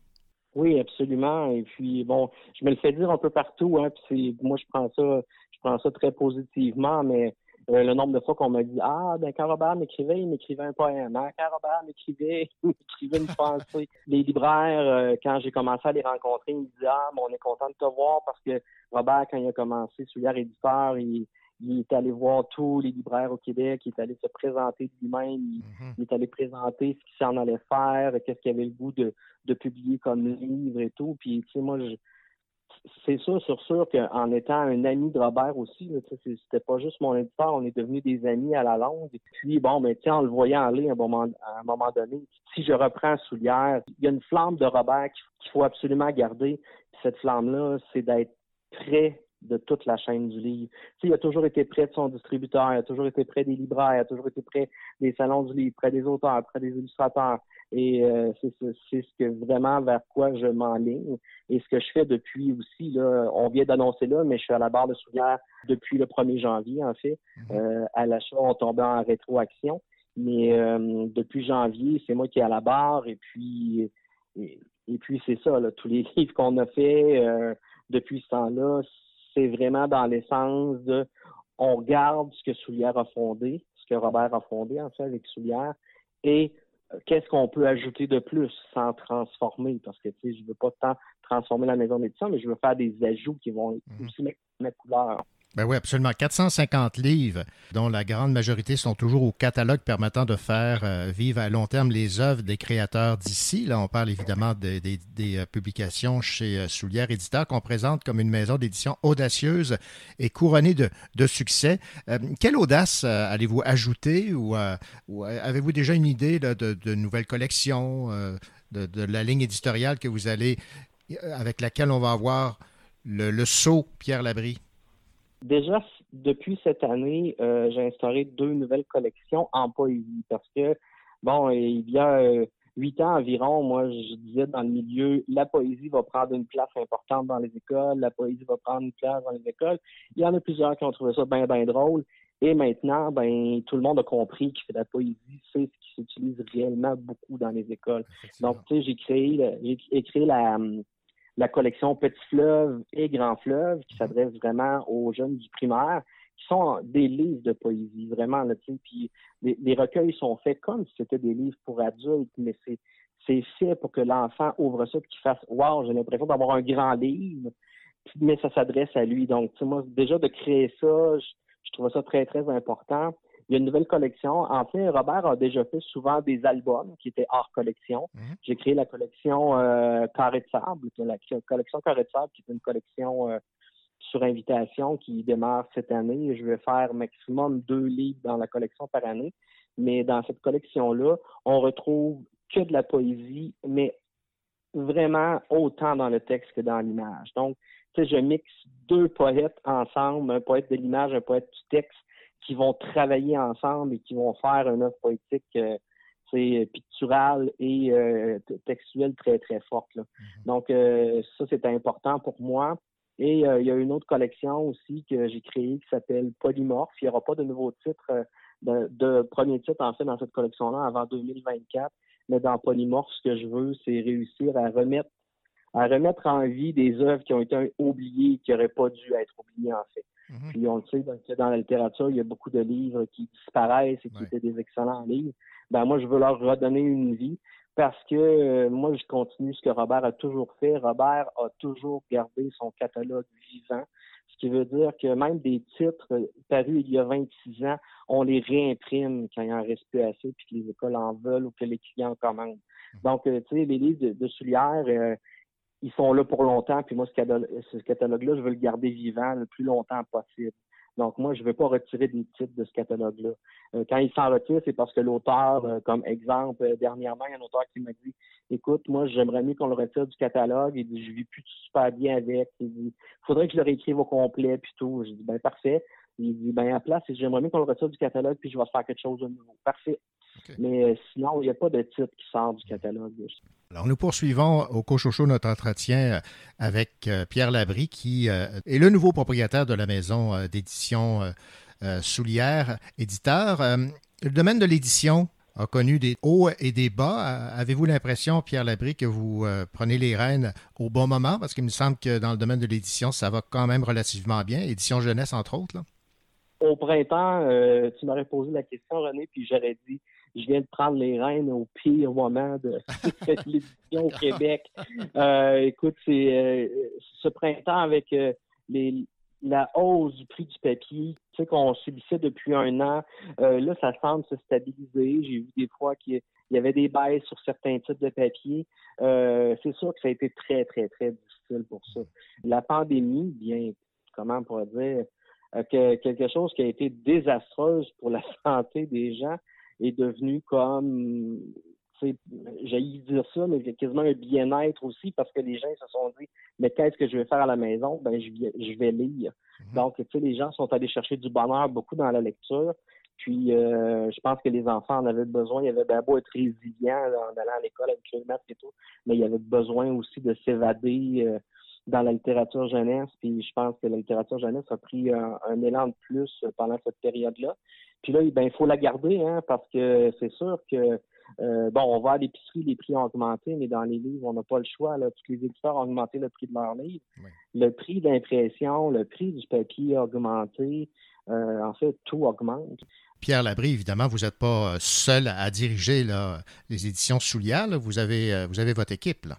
Oui, absolument. Et puis bon, je me le fais dire un peu partout. Hein, puis moi, je prends ça, je prends ça très positivement, mais euh, le nombre de fois qu'on m'a dit Ah, ben quand Robert m'écrivait, il m'écrivait un poème. Hein? Quand Robert m'écrivait, il m'écrivait une pensée. Les libraires, euh, quand j'ai commencé à les rencontrer, ils me disaient Ah, mais on est content de te voir parce que Robert, quand il a commencé Soulière éditeur, il, il est allé voir tous les libraires au Québec, il est allé se présenter lui-même, il, il est allé présenter ce qu'il s'en allait faire, qu'est-ce qu'il avait le goût de, de publier comme livre et tout. Puis, tu sais, moi, je, c'est sûr, sûr, sûr qu'en étant un ami de Robert aussi, c'était pas juste mon éditeur, on est devenus des amis à la longue. Et puis, bon, ben, tiens, en le voyant aller à un moment, donné, si je reprends Soulière, il y a une flamme de Robert qu'il faut absolument garder. Cette flamme-là, c'est d'être près de toute la chaîne du livre. Il a toujours été près de son distributeur, il a toujours été près des libraires, il a toujours été près des salons du livre, près des auteurs, près des illustrateurs. Et euh, c'est ce que vraiment vers quoi je m'enligne. Et ce que je fais depuis aussi, là, on vient d'annoncer là, mais je suis à la barre de Soulière depuis le 1er janvier, en fait. Euh, à l'achat, on tombait en rétroaction. Mais euh, depuis janvier, c'est moi qui est à la barre. Et puis, et, et puis c'est ça, là, tous les livres qu'on a fait euh, depuis ce temps-là, c'est vraiment dans l'essence de on regarde ce que Soulière a fondé, ce que Robert a fondé en fait avec Soulière, et qu'est-ce qu'on peut ajouter de plus sans transformer, parce que tu sais, je veux pas tant transformer la maison d'édition, mais je veux faire des ajouts qui vont aussi mettre ma couleur. Ben oui, absolument. 450 livres, dont la grande majorité sont toujours au catalogue permettant de faire euh, vivre à long terme les œuvres des créateurs d'ici. Là, on parle évidemment des, euh, publications chez euh, Soulière Éditeur qu'on présente comme une maison d'édition audacieuse et couronnée de, succès. Quelle audace allez-vous ajouter ou, ou, avez-vous déjà une idée de, nouvelles collections, de, la ligne éditoriale que vous allez, avec laquelle on va avoir le, le saut Pierre Labrie? Déjà, depuis cette année, euh, j'ai instauré deux nouvelles collections en poésie parce que, bon, il y a euh, huit ans environ, moi, je disais dans le milieu, la poésie va prendre une place importante dans les écoles, la poésie va prendre une place dans les écoles. Il y en a plusieurs qui ont trouvé ça bien, bien drôle. Et maintenant, ben, tout le monde a compris que la poésie, c'est ce qui s'utilise réellement beaucoup dans les écoles. Donc, tu sais, j'ai créé, j'ai écrit la, la collection Petit Fleuve et Grand Fleuve qui s'adresse vraiment aux jeunes du primaire, qui sont des livres de poésie, vraiment. Là, puis les, les recueils sont faits comme si c'était des livres pour adultes, mais c'est c'est fait pour que l'enfant ouvre ça et qu'il fasse Wow, j'ai l'impression d'avoir un grand livre, mais ça s'adresse à lui. Donc, moi, déjà de créer ça, je, je trouve ça très, très important. Il y a une nouvelle collection. En fait, Robert a déjà fait souvent des albums qui étaient hors collection. J'ai créé la collection euh, Carré de sable, qui est la collection Carré de sable, qui est une collection euh, sur invitation qui démarre cette année. Je vais faire maximum deux livres dans la collection par année. Mais dans cette collection-là, on retrouve que de la poésie, mais vraiment autant dans le texte que dans l'image. Donc, tu sais, je mixe deux poètes ensemble, un poète de l'image, un poète du texte, qui vont travailler ensemble et qui vont faire une œuvre poétique euh, c'est picturale et euh, textuelle très, très forte. là. Donc, euh, ça, c'est important pour moi. Et euh, il y a une autre collection aussi que j'ai créée qui s'appelle Polymorphe. Il n'y aura pas de nouveaux titres, euh, de, de premier titre, en fait, dans cette collection-là avant 2024. Mais dans Polymorphe, ce que je veux, c'est réussir à remettre à remettre en vie des œuvres qui ont été oubliées, qui n'auraient pas dû être oubliées, en fait. Puis on le sait, donc, dans la littérature, il y a beaucoup de livres qui disparaissent et qui étaient des excellents livres. Ben moi, je veux leur redonner une vie parce que euh, moi, je continue ce que Robert a toujours fait. Robert a toujours gardé son catalogue vivant, ce qui veut dire que même des titres parus il y a 26 ans, on les réimprime quand il en reste plus assez, puis que les écoles en veulent ou que les clients en commandent. Donc, euh, tu sais, les livres de, de Soulière, euh, ils sont là pour longtemps, puis moi, ce catalogue- ce catalogue-là, je veux le garder vivant le plus longtemps possible. Donc, moi, je ne veux pas retirer des titres de ce catalogue-là. Euh, quand il s'en retire, c'est parce que l'auteur, euh, comme exemple, euh, dernièrement, il y a un auteur qui m'a dit Écoute, moi, j'aimerais mieux qu'on le retire du catalogue. Il dit Je vis plus super bien avec. Il dit Faudrait que je le réécrive au complet, puis tout. Je dis Ben, parfait. Il dit Ben, à la place, j'aimerais mieux qu'on le retire du catalogue, puis je vais faire quelque chose de nouveau. Parfait. Mais euh, sinon, il n'y a pas de titre qui sort du catalogue. Alors, nous poursuivons au Cochocho notre entretien euh, avec euh, Pierre Labry, qui est le nouveau propriétaire de la maison d'édition Soulière, éditeur. Le domaine de l'édition a connu des hauts et des bas. Avez-vous l'impression, Pierre Labry, que vous prenez les rênes au bon moment? Parce qu'il me semble que dans le domaine de l'édition, ça va quand même relativement bien. Édition jeunesse, entre autres. Là. Au printemps, euh, tu m'aurais posé la question, René, puis j'aurais dit je viens de prendre les rênes au pire moment de l'édition au Québec. Euh, écoute, c'est euh, ce printemps avec euh, les, la hausse du prix du papier, tu sais, qu'on subissait depuis un an, là, ça semble se stabiliser. J'ai vu des fois qu'il y avait des baisses sur certains types de papier. C'est sûr que ça a été très, très, très difficile pour ça. La pandémie, bien, comment on pourrait dire, que quelque chose qui a été désastreuse pour la santé des gens est devenu comme, j'ai dire ça, mais quasiment un bien-être aussi parce que les gens se sont dit, mais qu'est-ce que je vais faire à la maison? Ben, je vais, je vais lire. Donc, tu sais, les gens sont allés chercher du bonheur beaucoup dans la lecture. Puis, euh, je pense que les enfants en avaient besoin. Il y avait bien beau être résilient là, en allant à l'école avec le masque et tout, mais il y avait besoin aussi de s'évader euh, dans la littérature jeunesse. Puis, je pense que la littérature jeunesse a pris un, un élan de plus pendant cette période-là. Puis là, ben, il faut la garder, hein, parce que c'est sûr que euh, bon, on va à l'épicerie, les prix ont augmenté, mais dans les livres, on n'a pas le choix. Là. Les éditeurs ont augmenté le prix de leurs livres. Le prix d'impression, le prix du papier a augmenté. Euh, en fait, tout augmente. Pierre Labry, évidemment, vous n'êtes pas euh, seul à diriger là, les éditions Soulière. là. Vous, avez, vous avez votre équipe. Là.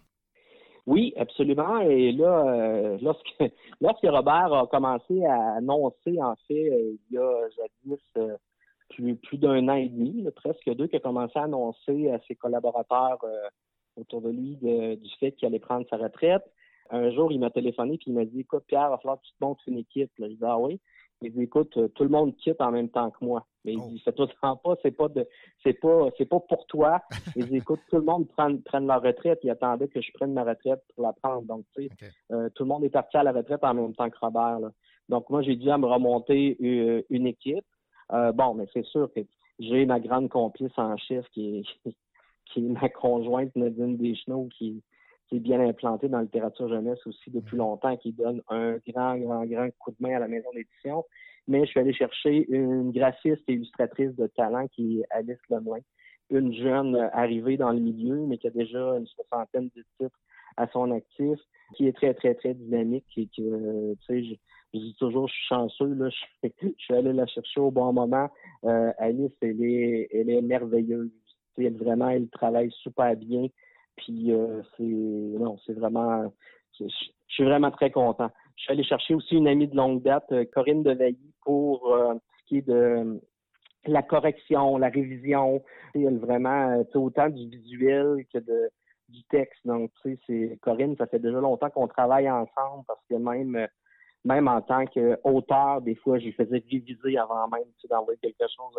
Oui, absolument. Et là, euh, lorsque, lorsque Robert a commencé à annoncer, en fait, il y a jadis plus, plus d'un an et demi, là, presque deux, qu'il a commencé à annoncer à ses collaborateurs euh, autour de lui de- du fait qu'il allait prendre sa retraite. Un jour, il m'a téléphoné et il m'a dit Écoute, Pierre, il va falloir que tu te montes une équipe. Là. Je dis Ah oui? Il dit Écoute, euh, tout le monde quitte en même temps que moi. Mais il dit Fais-toi pas, c'est pas de c'est pas c'est pas pour toi. Il dit Écoute, tout le monde prenne, prenne leur retraite. Il attendait que je prenne ma retraite pour la prendre. Donc, tu sais, euh, tout le monde est parti à la retraite en même temps que Robert. là. Donc, moi, j'ai dû à me remonter euh, une équipe. Euh, bon, mais c'est sûr que j'ai ma grande complice en chef qui est, qui est ma conjointe Nadine Deschenaux, qui, qui est bien implantée dans la littérature jeunesse aussi depuis longtemps, qui donne un grand, grand, grand coup de main à la maison d'édition. Mais je suis allé chercher une graphiste et illustratrice de talent qui est Alice Lemoin, une jeune arrivée dans le milieu, mais qui a déjà une soixantaine de titres à son actif, qui est très, très, très dynamique et qui, euh, tu sais, je, dis toujours, je suis chanceux, je, suis allé la chercher au bon moment. Euh, Alice, elle est, merveilleuse. Elle, vraiment, elle travaille super bien. Puis euh, c'est non, c'est vraiment, je suis vraiment très content. Je suis allé chercher aussi une amie de longue date, euh, Corinne Devailly, pour ce qui est de la correction, la révision. Elle vraiment, autant du visuel que du texte. Donc, tu sais, c'est Corinne, ça fait déjà longtemps qu'on travaille ensemble parce que même même en tant qu'auteur, des fois, je lui faisais réviser avant même tu sais, d'envoyer quelque chose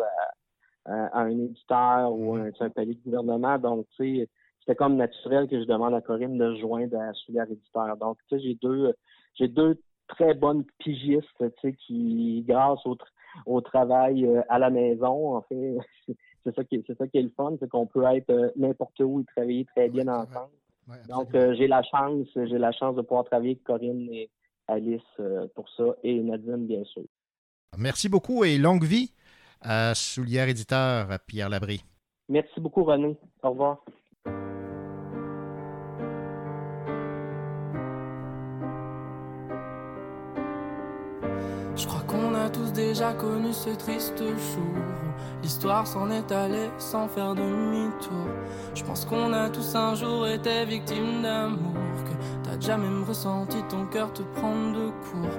à, à- à un éditeur ou un, tu sais, un palier de gouvernement. Donc, tu sais, c'était comme naturel que je demande à Corinne de se joindre à Soulière Éditeur. Donc, tu sais, j'ai deux, j'ai deux très bonnes pigistes, tu sais, qui, grâce au, tr- au travail euh, à la maison, en fait, c'est ça qui est, c'est ça qui est le fun, c'est qu'on peut être euh, n'importe où et travailler très bien ensemble. Donc, euh, j'ai la chance, j'ai la chance de pouvoir travailler avec Corinne et Alice euh, pour ça et Nadine, bien sûr. Merci beaucoup et longue vie à Soulière Éditeur, Pierre Labrie. Merci beaucoup, René. Au revoir. Je crois qu'on a tous déjà connu ce triste jour l'histoire s'en est allée sans faire demi-tour. Je pense qu'on a tous un jour été victimes d'amour, que déjà même ressenti ton cœur te prendre de court.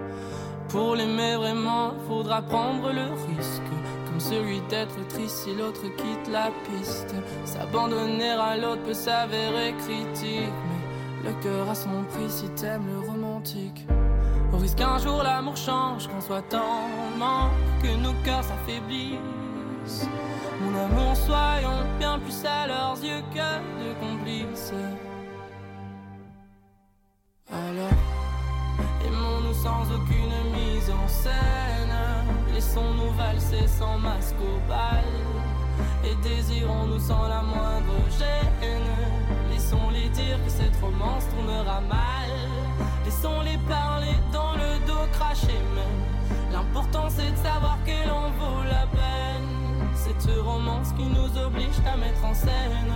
Pour l'aimer vraiment, faudra prendre le risque, comme celui d'être triste si l'autre quitte la piste. S'abandonner à l'autre peut s'avérer critique, mais le cœur a son prix si t'aimes le romantique. Au risque qu'un jour l'amour change, qu'on soit tant manque, que nos cœurs s'affaiblissent. Mon amour, soyons bien plus à leurs yeux que de complices. Sans aucune mise en scène. Laissons-nous valser sans masque au bal. Et désirons-nous sans la moindre gêne. Laissons-les dire que cette romance tournera mal. Laissons-les parler dans le dos, cracher même. L'important c'est de savoir qu'elle en vaut la peine. Cette romance qui nous oblige à mettre en scène.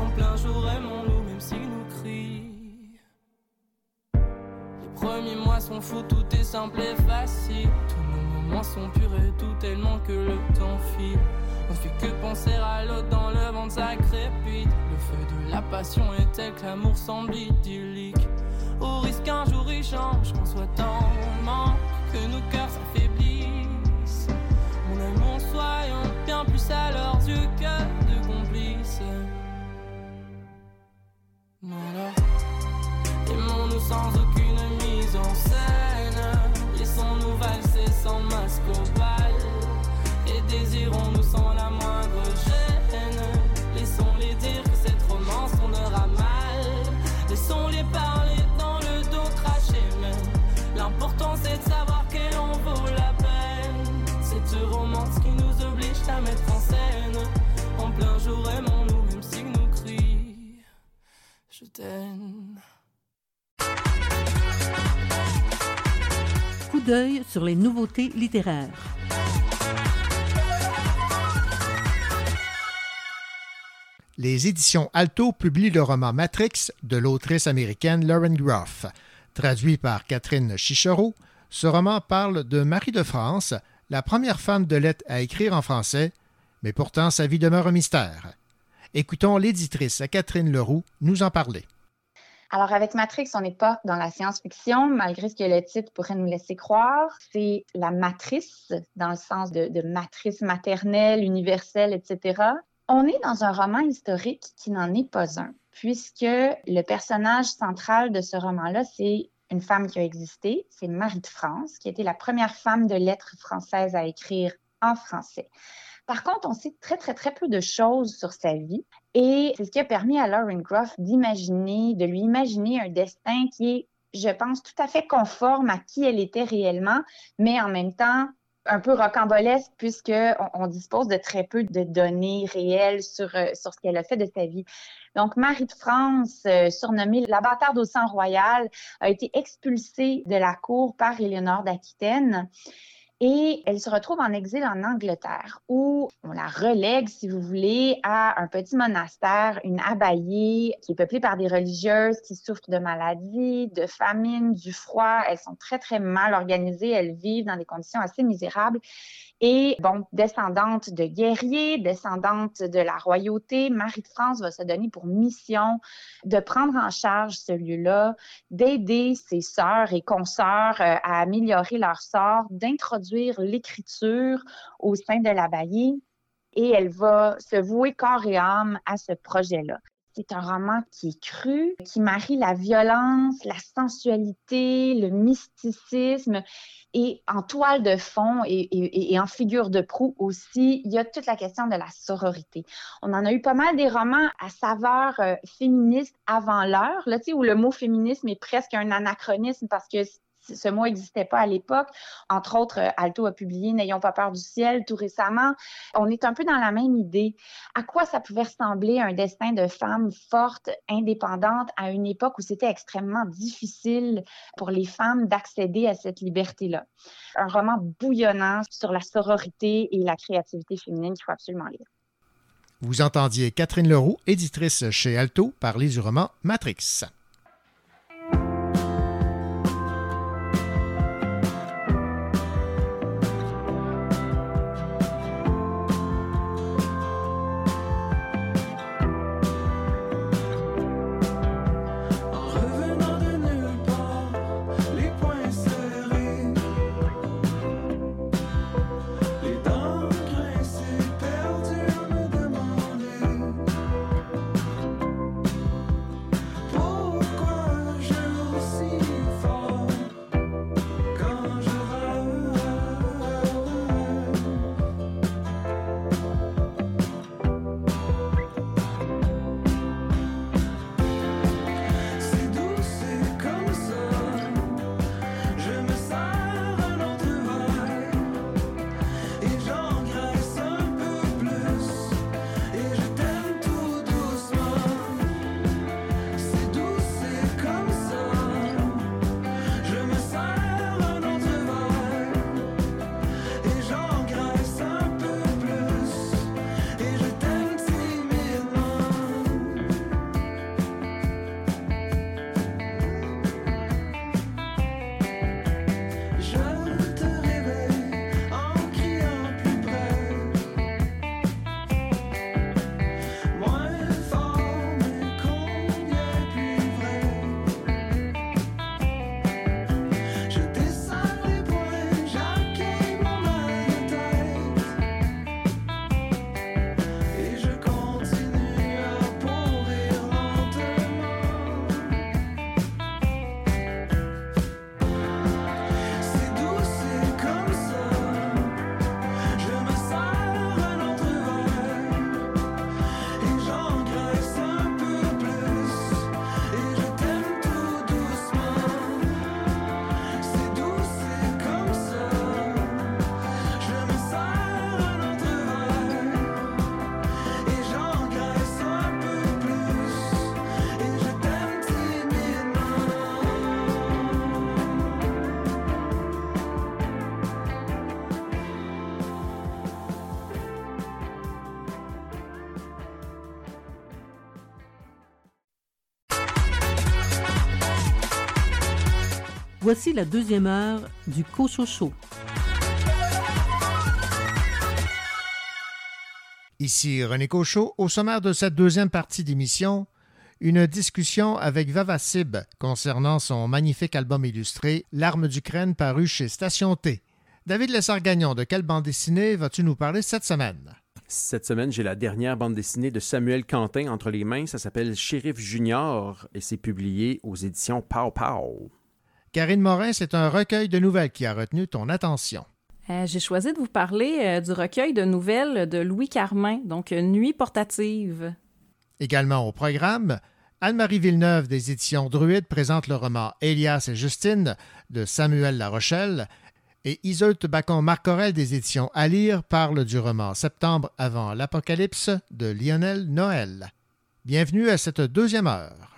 En plein jour, aimons-nous même s'ils nous premiers mois sont fous, tout est simple et facile. Tous nos moments sont purs et tout tellement que le temps file. On fait que penser à l'autre dans le ventre, ça crépite. Le feu de la passion est tel que l'amour semble idyllique. Au risque qu'un jour il change, qu'on soit en manque, que nos cœurs s'affaiblissent. Mon amour, soyons bien plus à leurs yeux que de complices. Alors, aimons-nous sans aucune mise scène. Laissons-nous valser sans masque au bal. Et désirons-nous sans la moindre gêne. Laissons-les dire que cette romance tournera mal. Laissons-les parler dans le dos, cracher même. L'important c'est de savoir qu'elle en vaut la peine. Cette romance qui nous oblige à mettre en scène. En plein jour, aimons-nous même si nous crient. Je t'aime. Sur les nouveautés littéraires. Les éditions Alto publient le roman Matrix de l'autrice américaine Lauren Groff. Traduit par Catherine Chichereau, ce roman parle de Marie de France, la première femme de lettres à écrire en français, mais pourtant sa vie demeure un mystère. Écoutons l'éditrice Catherine Leroux nous en parler. Alors, avec Matrix, on n'est pas dans la science-fiction, malgré ce que le titre pourrait nous laisser croire. C'est la matrice, dans le sens de, matrice maternelle, universelle, etc. On est dans un roman historique qui n'en est pas un, puisque le personnage central de ce roman-là, c'est une femme qui a existé, c'est Marie de France, qui été la première femme de lettres française à écrire en français. Par contre, on sait très, très, très peu de choses sur sa vie et c'est ce qui a permis à Lauren Groff d'imaginer, de lui imaginer un destin qui est, je pense, tout à fait conforme à qui elle était réellement, mais en même temps un peu rocambolesque puisqu'on on dispose de très peu de données réelles sur, euh, sur ce qu'elle a fait de sa vie. Donc, Marie de France, euh, surnommée la bâtarde au sang royal, a été expulsée de la cour par Éléonore d'Aquitaine. Et elle se retrouve en exil en Angleterre, où on la relègue, si vous voulez, à un petit monastère, une abbaye qui est peuplée par des religieuses qui souffrent de maladies, de famine, du froid. Elles sont très, très mal organisées. Elles vivent dans des conditions assez misérables. Et bon, descendante de guerriers, descendante de la royauté, Marie de France va se donner pour mission de prendre en charge ce lieu-là, d'aider ses sœurs et consoeurs euh, à améliorer leur sort, d'introduire l'écriture au sein de l'abbaye. Et elle va se vouer corps et âme à ce projet-là. C'est un roman qui est cru, qui marie la violence, la sensualité, le mysticisme. Et en toile de fond et, en figure de proue aussi, il y a toute la question de la sororité. On en a eu pas mal des romans à saveur euh, féministe avant l'heure, là, où le mot féminisme est presque un anachronisme parce que ce mot n'existait pas à l'époque. Entre autres, euh, Alto a publié N'ayons pas peur du ciel tout récemment. On est un peu dans la même idée. À quoi ça pouvait ressembler un destin de femme forte, indépendante, à une époque où c'était extrêmement difficile pour les femmes d'accéder à cette liberté-là? Un roman bouillonnant sur la sororité et la créativité féminine qu'il faut absolument lire. Vous entendiez Catherine Leroux, éditrice chez Alto, parler du roman Matrix. Voici la deuxième heure du Cochocho. Ici René Cochot. Au sommaire de cette deuxième partie d'émission, une discussion avec Vava Sib concernant son magnifique album illustré L'arme d'Ukraine paru chez Station T. David Lessard-Gagnon, de quelle bande dessinée vas-tu nous parler cette semaine? Cette semaine, j'ai la dernière bande dessinée de Samuel Quentin entre les mains. Ça s'appelle Shérif Junior et c'est publié aux éditions Pow Pow. Karine Morin, c'est un recueil de nouvelles qui a retenu ton attention. Euh, J'ai choisi de vous parler euh, du recueil de nouvelles de Louis Carmin, donc Nuit portative. Également au programme, Anne-Marie Villeneuve des éditions Druide présente le roman Elias et Justine de Samuel Larochelle et Iseult Bacon-Marcorel des éditions À lire parle du roman Septembre avant l'Apocalypse de Lionel Noël. Bienvenue à cette deuxième heure.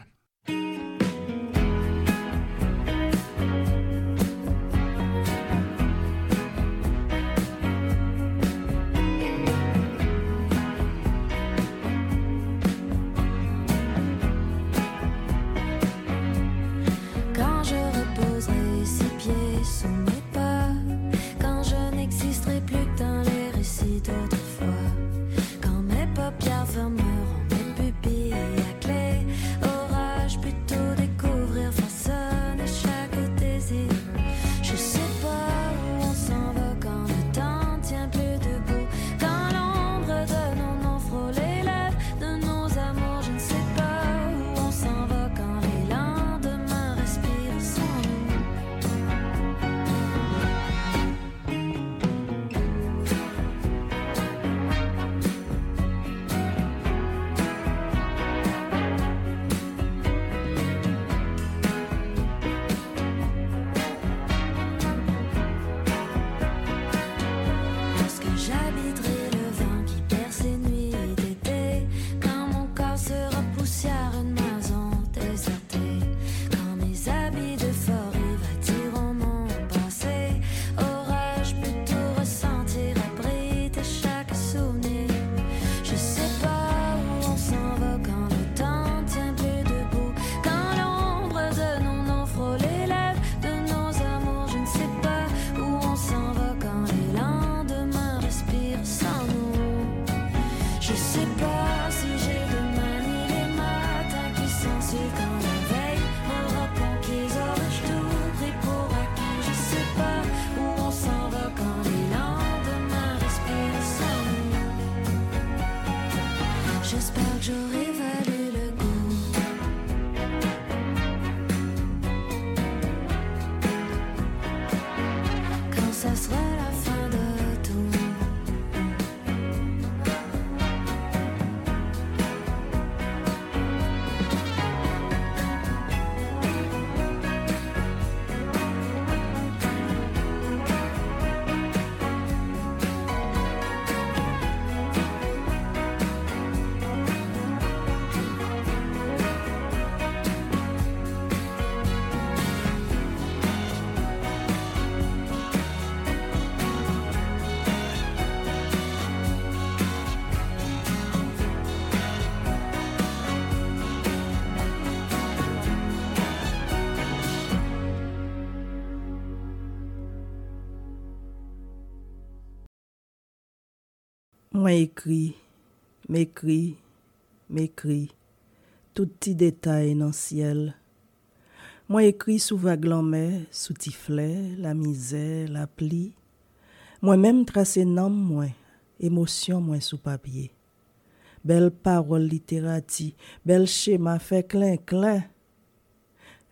Mwen ekri, mekri, mekri, tout ti detay nan siel. Mwen ekri sou vaglanme, sou tifle, la mize, la pli. Mwen menm trase nan mwen, emosyon mwen sou papye. Bel parol literati, bel chema fe klen klen.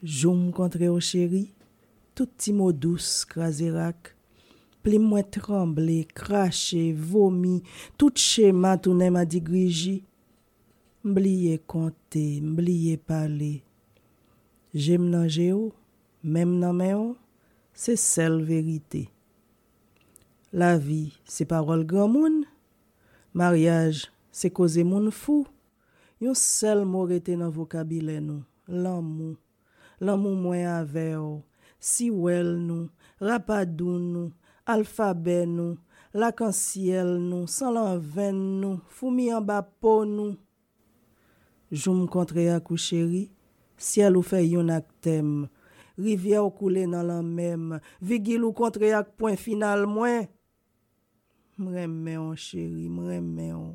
Joum kontre o chéri, tout ti modous kraserak. pli mwen tremble, krashe, vomi, tout chema tounen ma digriji. Mbliye konte, mbliye pale. Jem nan je ou, mem nan men ou, se sel verite. La vi, se parol gran moun. Maryaj, se koze moun fou. Yon sel morete nan vokabile nou, lan moun. Lan moun mwen ave ou, si wel nou, rapadoun nou, alfabe nou, lakansyel nou, san lanven nou, foumi an bapo nou. Joum kontre akou cheri, siel ou fe yon ak tem, rivye ou koule nan lan mem, vigil ou kontre ak point final mwen. Mremme on cheri, mremme on,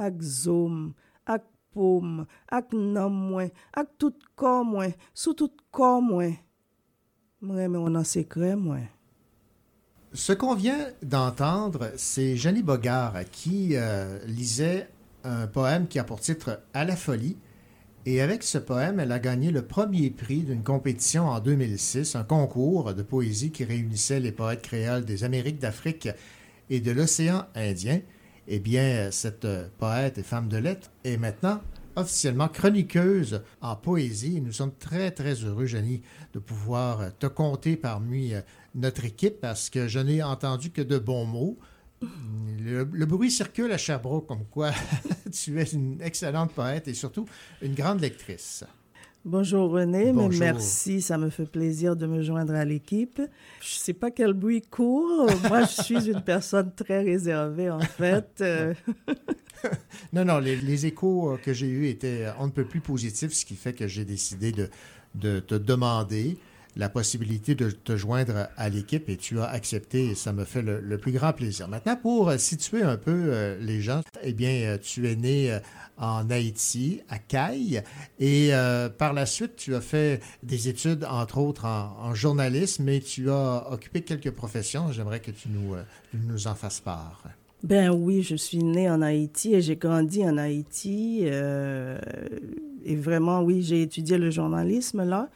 ak zom, ak poum, ak nan mwen, ak tout kon mwen, sou tout kon mwen. Mremme yon nan sekre mwen. Ce qu'on vient d'entendre, c'est Jenny Bogart qui euh, lisait un poème qui a pour titre À la folie. Et avec ce poème, elle a gagné le premier prix d'une compétition en 2006, un concours de poésie qui réunissait les poètes créoles des Amériques d'Afrique et de l'océan Indien. Eh bien, cette poète et femme de lettres est maintenant officiellement chroniqueuse en poésie. Nous sommes très, très heureux, Jenny, de pouvoir te compter parmi notre équipe parce que je n'ai entendu que de bons mots. Le, le bruit circule à Sherbrooke comme quoi tu es une excellente poète et surtout une grande lectrice. Bonjour René, mais Bonjour. merci, ça me fait plaisir de me joindre à l'équipe. Je sais pas quel bruit court. Moi, je suis une personne très réservée en fait. Euh, Non, non, les, les échos euh, que j'ai eus étaient euh, on ne peut plus positifs, ce qui fait que j'ai décidé de, de te demander la possibilité de te joindre à l'équipe et tu as accepté et ça me fait le, plus grand plaisir. Maintenant, pour euh, situer un peu euh, les gens, eh bien, euh, tu es né en Haïti, à Caille, et par la suite, tu as fait des études, entre autres, en, journalisme, et tu as occupé quelques professions. J'aimerais que tu nous, nous en fasses part. Ben oui, je suis née en Haïti et j'ai grandi en Haïti. et vraiment, oui, j'ai étudié le journalisme là.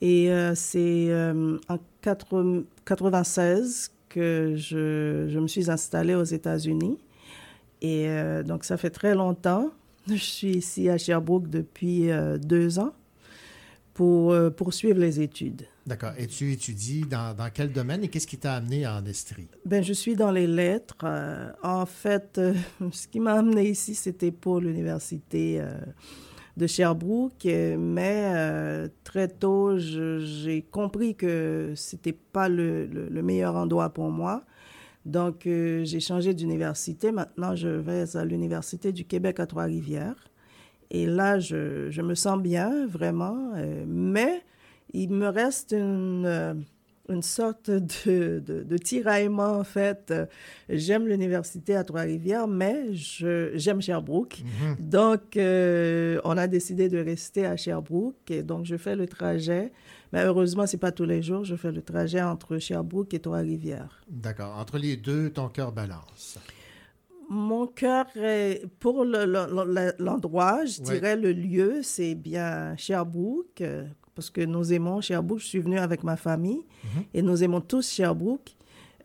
Et euh, c'est euh, en 80 96 que je, je me suis installée aux États-Unis. Et euh, donc, ça fait très longtemps. Je suis ici à Sherbrooke depuis deux ans pour poursuivre les études. D'accord. Et tu étudies dans, dans quel domaine et qu'est-ce qui t'a amené en Estrie? Ben, je suis dans les lettres. En fait, ce qui m'a amené ici, c'était pour l'université de Sherbrooke, mais euh, très tôt, j'ai compris que c'était pas le, le- le meilleur endroit pour moi. Donc, euh, j'ai changé d'université. Maintenant, je vais à l'Université du Québec à Trois-Rivières. Et là, je, je me sens bien, vraiment. euh, mais il me reste une, euh, une sorte de, de, de tiraillement, en fait. Euh, J'aime l'université à Trois-Rivières, mais je- j'aime Sherbrooke. Donc, euh, on a décidé de rester à Sherbrooke. Et donc, je fais le trajet. Mais heureusement, c'est pas tous les jours. Je fais le trajet entre Sherbrooke et Trois-Rivières. D'accord. Entre les deux, ton cœur balance. Mon cœur, est- pour le- le- le- l'endroit, je Ouais. dirais le lieu, c'est bien Sherbrooke, parce que nous aimons Sherbrooke. Je suis venue avec ma famille Mhm. et nous aimons tous Sherbrooke.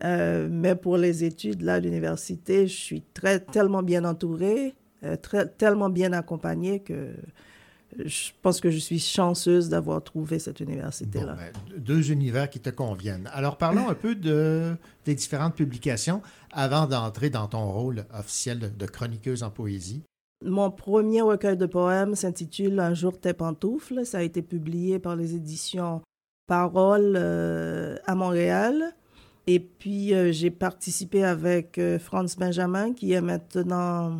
Euh, mais pour les études, là, à l'université, je suis très, tellement bien entourée, euh, très, tellement bien accompagnée que je pense que je suis chanceuse d'avoir trouvé cette université-là. ben, Deux univers qui te conviennent. Alors, parlons un peu de, des différentes publications avant d'entrer dans ton rôle officiel de, de chroniqueuse en poésie. Mon premier recueil de poèmes s'intitule Un jour tes pantoufles. Ça a été publié par les éditions Parole euh, à Montréal. Et puis, euh, j'ai participé avec euh, Franz Benjamin, qui est maintenant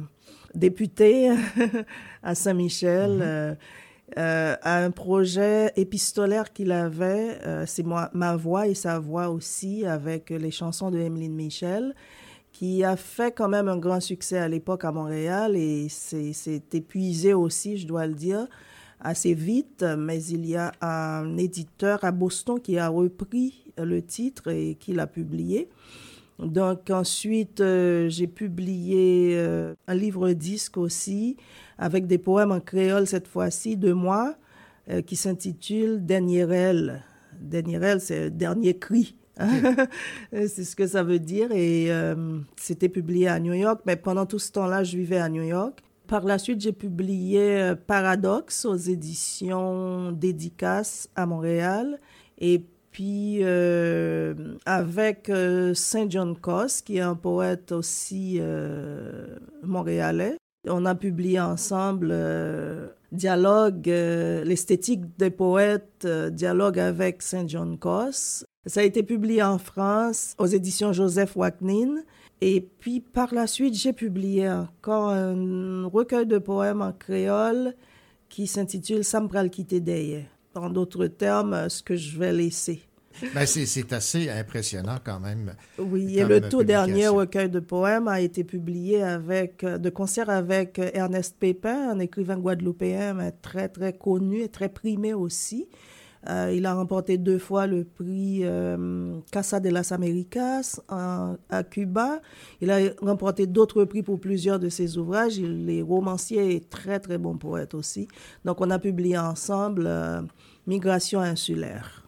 député à Saint-Michel, euh, euh, à un projet épistolaire qu'il avait. C'est ma voix et sa voix aussi, avec les chansons de Emeline Michel qui a fait quand même un grand succès à l'époque à Montréal et c'est épuisé aussi, je dois le dire, assez vite. Mais il y a un éditeur à Boston qui a repris le titre et qui l'a publié. Donc ensuite, euh, j'ai publié euh, un livre-disque aussi avec des poèmes en créole cette fois-ci de moi euh, qui s'intitule Dernier. Dernier c'est dernier cri. c'est ce que ça veut dire. Et euh, c'était publié à New York. Mais pendant tout ce temps-là, je vivais à New York. Par la suite, j'ai publié euh, Paradoxe aux éditions Dédicace à Montréal. Et puis, euh, avec euh, Saint John Coss, qui est un poète aussi euh, montréalais, on a publié ensemble euh, Dialogue, euh, l'esthétique des poètes, euh, Dialogue avec Saint John Coss. Ça a été publié en France aux éditions Joseph Waknin. Et puis par la suite, j'ai publié encore un recueil de poèmes en créole qui s'intitule Sambral quitter derrière. En d'autres termes, ce que je vais laisser. Ben, c'est- assez impressionnant quand même. Oui, et le tout dernier recueil de poèmes a été publié avec, euh, de concert avec euh, Ernest Pépin, un écrivain guadeloupéen mais très, très connu et très primé aussi. Euh, il a remporté deux fois le prix euh, Casa de las Américas à Cuba. Il a remporté d'autres prix pour plusieurs de ses ouvrages. Il est romancier et très, très bon poète aussi. Donc, on a publié ensemble euh, Migration insulaire.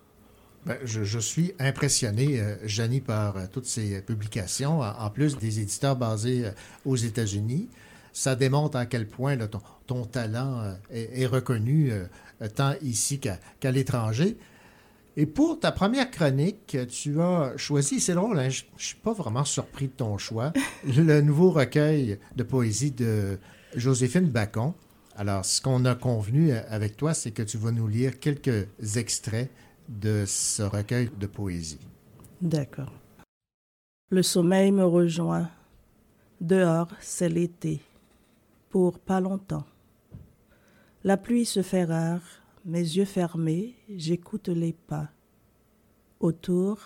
Ben, je, suis impressionné, euh, Janie, par toutes ces publications, en, plus des éditeurs basés aux États-Unis. Ça démontre à quel point là, ton, ton talent euh, est, est reconnu euh, tant ici qu'à qu'à l'étranger. Et pour ta première chronique, tu as choisi, c'est drôle, hein, je ne suis pas vraiment surpris de ton choix, le nouveau recueil de poésie de Joséphine Bacon. Alors, ce qu'on a convenu euh, avec toi, c'est que tu vas nous lire quelques extraits de ce recueil de poésie. D'accord. Le sommeil me rejoint. Dehors, c'est l'été. Pas longtemps. La pluie se fait rare. Mes yeux fermés, j'écoute les pas. Autour,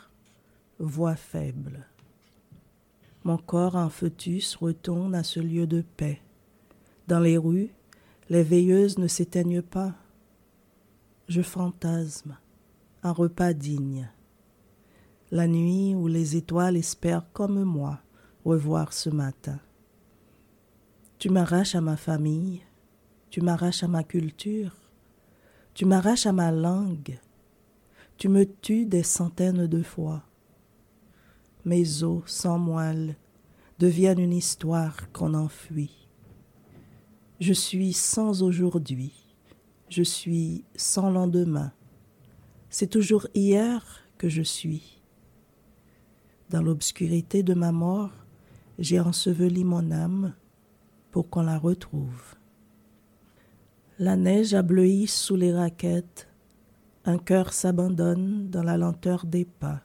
voix faible. Mon corps en fœtus retourne à ce lieu de paix. Dans les rues, les veilleuses ne s'éteignent pas. Je fantasme un repas digne. La nuit où les étoiles espèrent comme moi revoir ce matin. Tu m'arraches à ma famille, tu m'arraches à ma culture, tu m'arraches à ma langue, tu me tues des centaines de fois. Mes os sans moelle deviennent une histoire qu'on enfuit. Je suis sans aujourd'hui, je suis sans lendemain. C'est toujours hier que je suis. Dans l'obscurité de ma mort, j'ai enseveli mon âme qu'on la retrouve. La neige a bleui sous les raquettes. Un cœur s'abandonne dans la lenteur des pas.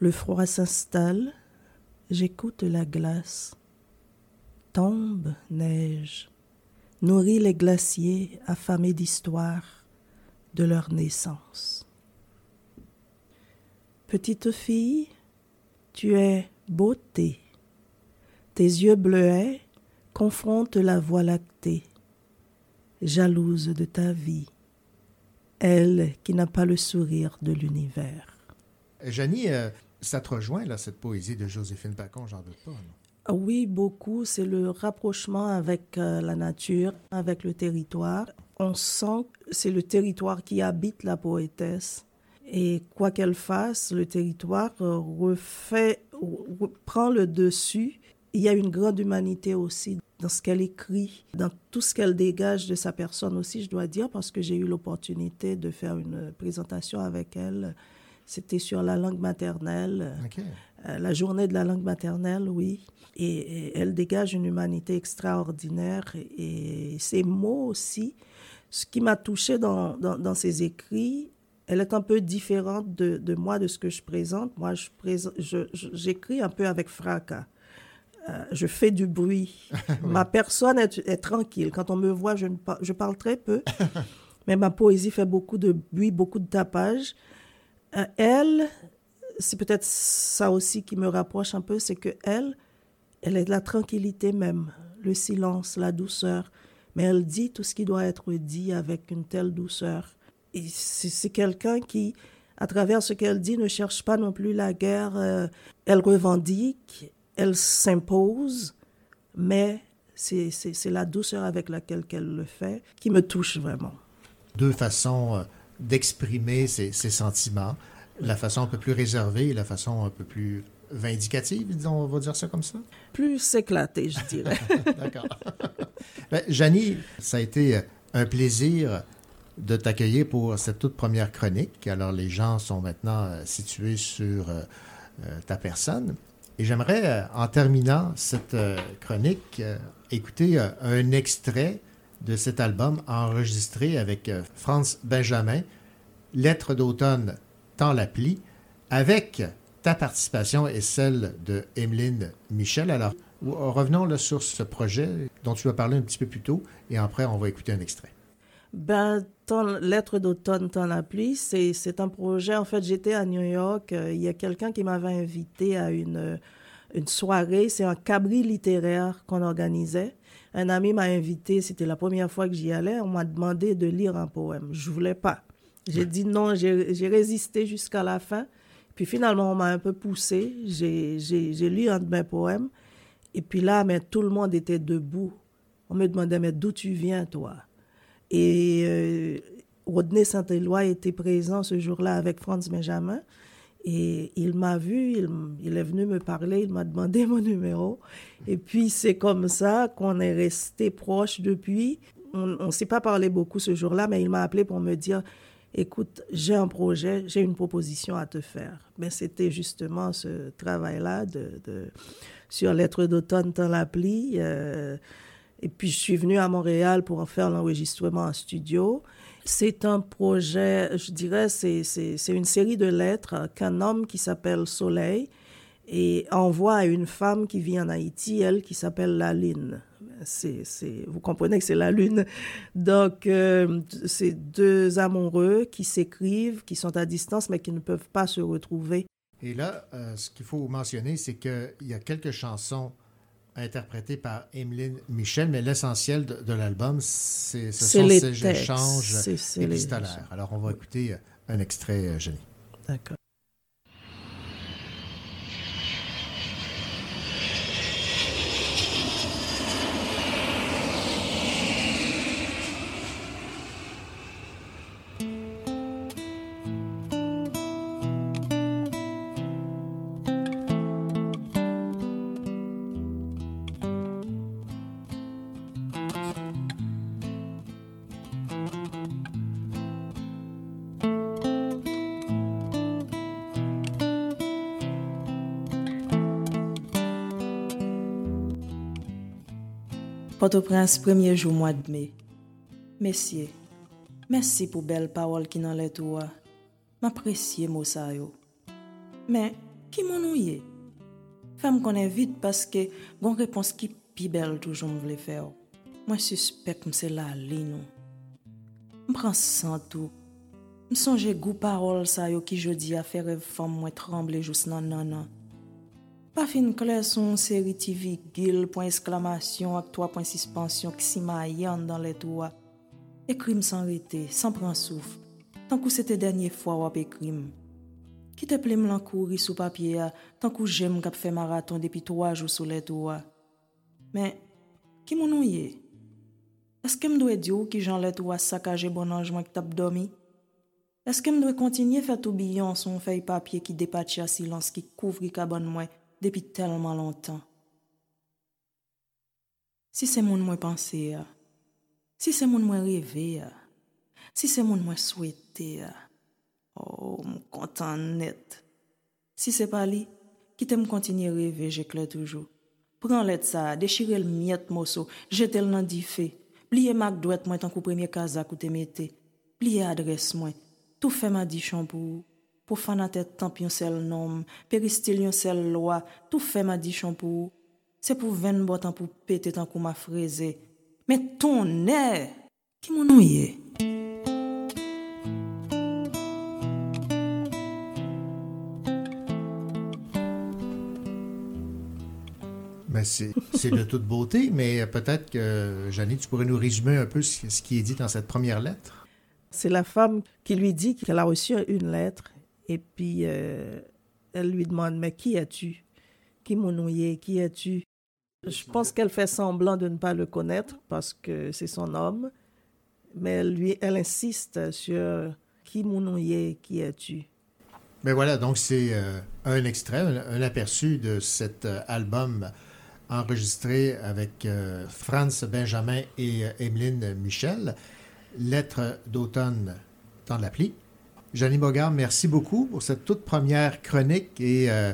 Le froid s'installe. J'écoute la glace. Tombe, neige. Nourrit les glaciers affamés d'histoire de leur naissance. Petite fille, tu es beauté. Tes yeux bleuets confrontent la voie lactée, jalouse de ta vie, elle qui n'a pas le sourire de l'univers. Janie, euh, ça te rejoint, là, cette poésie de Joséphine Bacon, j'en doute pas. non? Ah Oui, beaucoup. C'est le rapprochement avec euh, la nature, avec le territoire. On sent que c'est le territoire qui habite la poétesse. Et quoi qu'elle fasse, le territoire euh, refait, re- prend le dessus. Il y a une grande humanité aussi dans ce qu'elle écrit, dans tout ce qu'elle dégage de sa personne aussi, je dois dire, parce que j'ai eu l'opportunité de faire une présentation avec elle. C'était sur la langue maternelle. Euh, la journée de la langue maternelle, oui. Et, et elle dégage une humanité extraordinaire. Et, ses mots aussi, ce qui m'a touché dans, dans, dans ses écrits, elle est un peu différente de, de moi, de ce que je présente. Moi, je présente- je- je- j'écris un peu avec fracas. Euh, je fais du bruit. Ma personne est, est tranquille. Quand on me voit, je, ne par- je parle très peu. mais ma poésie fait beaucoup de bruit, beaucoup de tapage. Euh, elle, c'est peut-être ça aussi qui me rapproche un peu, c'est que elle, elle est de la tranquillité même, le silence, la douceur. Mais elle dit tout ce qui doit être dit avec une telle douceur. Et c'est quelqu'un qui, à travers ce qu'elle dit, ne cherche pas non plus la guerre. euh, elle revendique, elle s'impose, mais c'est la douceur avec laquelle elle le fait qui me touche vraiment. Deux façons euh, d'exprimer ses, ses sentiments. La façon un peu plus réservée et la façon un peu plus vindicative, disons, on va dire ça comme ça? Plus éclaté, je dirais. D'accord. Ben, Janie, ça a été euh, un plaisir de t'accueillir pour cette toute première chronique. Alors, les gens sont maintenant euh, situés sur euh, ta personne. Et j'aimerais, euh, en terminant cette euh, chronique, euh, écouter un extrait de cet album enregistré avec Franz Benjamin, Lettre d'automne, tant la avec ta participation et celle de Emeline Michel. Alors, revenons là, sur ce projet dont tu as parlé un petit peu plus tôt, et après, on va écouter un extrait. Ben, ton lettre d'automne, ton la pluie, c'est, un projet. En fait, j'étais à New York. euh, il y a quelqu'un qui m'avait invité à une, euh, une soirée. C'est un cabri littéraire qu'on organisait. Un ami m'a invité. C'était la première fois que j'y allais. On m'a demandé de lire un poème. Je voulais pas. J'ai dit non. J'ai, résisté jusqu'à la fin. Puis finalement, on m'a un peu poussé. J'ai lu un de mes poèmes. Et puis là, mais tout le monde était debout. On me demandait, mais d'où tu viens, toi? Et euh, Rodney Saint-Éloi était présent ce jour-là avec Franz Benjamin. Et il m'a vu, il, est venu me parler, il m'a demandé mon numéro. Et puis c'est comme ça qu'on est resté proches depuis. On ne s'est pas parlé beaucoup ce jour-là, mais il m'a appelé pour me dire, écoute, j'ai un projet, j'ai une proposition à te faire. Mais c'était justement ce travail-là de, de- sur Lettres d'automne dans l'appli. euh, et puis, je suis venue à Montréal pour en faire l'enregistrement en studio. C'est un projet, je dirais, c'est, une série de lettres qu'un homme qui s'appelle Soleil et envoie à une femme qui vit en Haïti, elle, qui s'appelle la Lune. C'est, c'est, vous comprenez que c'est la Lune. Donc, euh, c'est deux amoureux qui s'écrivent, qui sont à distance, mais qui ne peuvent pas se retrouver. Et là, euh, ce qu'il faut mentionner, c'est qu'il y a quelques chansons interprétées par Emeline Michel, mais l'essentiel de, de l'album, c'est, ce sont les ces textes. échanges les- épistolaires. Alors, on va écouter un extrait, euh, Jenny. D'accord. Port-au-Prince, premier jour mois de mai. Mesye, mersi pou bel pawol ki nan letou wa. Ma presye mousa yo. Men, ki moun ou ye? Fem konen vit paske gon repons ki pi bel toujou m vle fe yo. Mwen suspek mse la li nou. M pran santou. M sonje gou parol sa yo ki jodi a fe rev fom mwen tremble jous nan nan nan. Pa fin kle son seri TV gil, pon esklamasyon ak 3 pon sispansyon ki si ma yan dan let wwa. Ekrim san rete, san pran souf, tankou se te denye fwa wap ekrim. Ki te plem lankouri sou papye ya, tankou jem kap fe maraton depi 3 jou sou let wwa. Men, ki moun ou ye? Eske m dwe diyo ki jan let wwa sakaje bon anjman ki tap domi? Eske m dwe kontinye fet oubiyon son fey papye ki depati a silans ki kouvri kabon mwen depi telman lontan. Si se moun mwen panse ya, si se moun mwen reve ya, si se moun mwen souete ya, oh m kontan net. Si se pa li, kite m kontinye reve jek le toujou. Pren let sa, dechire l miyet moso, jetel nan di fe, pliye mak dwet mwen tankou premye kazak ou temete, pliye adres mwen, tou fe ma di chan pou ou. Fanatet tamp yon sel nom, peristil yon sel loa, tou fe ma di shampou, se pou ven botan pou pete tankou ma freze. Men ton ki moun ou ye? Ben, c'est c'est de toute beauté, mais peut-être que, Jeannie, tu pourrais nous résumer un peu ce, ce qui est dit dans cette première lettre? C'est la femme qui lui dit qu'elle a reçu une lettre et puis euh, elle lui demande Mais qui es-tu? Qui monouillé Qui es-tu? Je pense qu'elle fait semblant de ne pas le connaître parce que c'est son homme, mais elle, lui, elle insiste sur Qui monouillé Qui es-tu? Mais voilà, donc c'est euh, un extrait, un, aperçu de cet euh, album enregistré avec Franz Benjamin et Emeline Michel, Lettres d'automne dans l'appli. Jeannie Bogard, merci beaucoup pour cette toute première chronique et euh,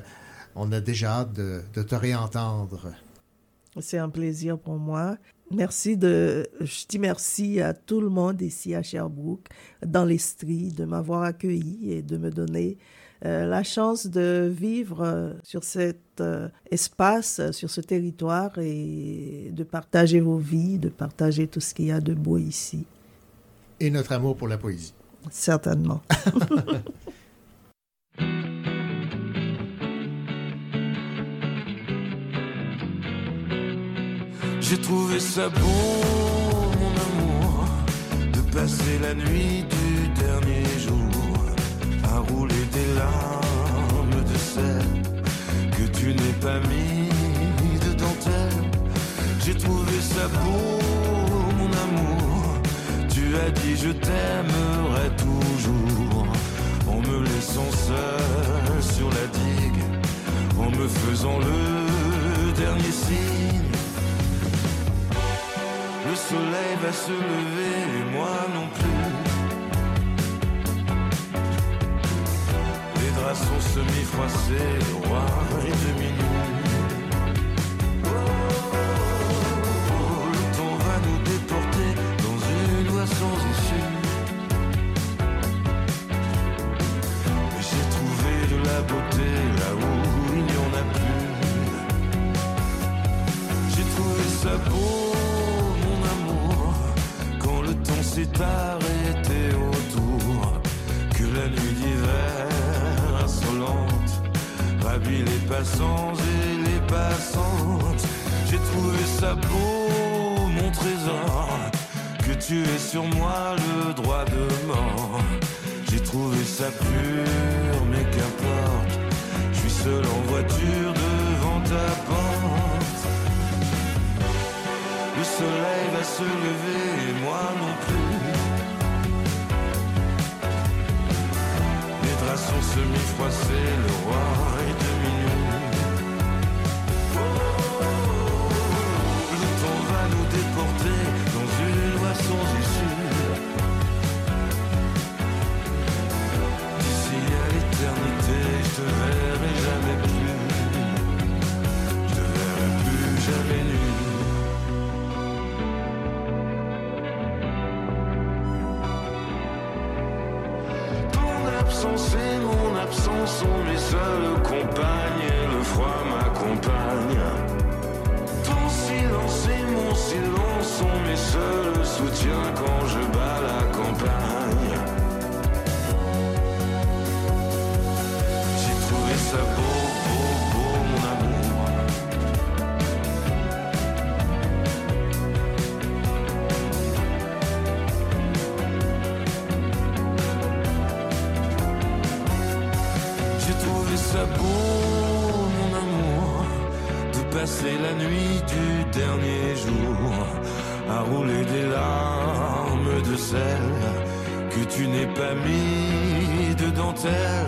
on a déjà hâte de, de te réentendre. C'est un plaisir pour moi. Merci de, je dis merci à tout le monde ici à Sherbrooke, dans l'Estrie, de m'avoir accueilli et de me donner euh, la chance de vivre euh, sur cet euh, espace, sur ce territoire et de partager vos vies, de partager tout ce qu'il y a de beau ici. Et notre amour pour la poésie. Certainement. J'ai trouvé ça beau, mon amour, de passer la nuit du dernier jour à rouler des larmes de sel que tu n'es pas mis de dentelle. J'ai trouvé ça beau, as dit je t'aimerai toujours en me laissant seul sur la digue, en me faisant le dernier signe. Le soleil va se lever et moi non plus. Les draps sont semi-froissés, roi est demi beau, mon amour, quand le temps s'est arrêté autour, que la nuit d'hiver insolente ravit les passants et les passantes. J'ai trouvé ça beau, mon trésor, que tu aies sur moi le droit de mort. J'ai trouvé ça pur, mais qu'importe, je suis seul en voiture devant ta porte. Soleil va se lever et moi non plus. Les draps sont semi-froissés, le roi est demi nu. Le temps va nous déporter dans une voie sans issue. D'ici à l'éternité, je te verrai sont mes seules compagnes. Le froid m'accompagne. Ton silence et mon silence sont mes seuls soutiens quand je tu n'es pas mis de dentelle.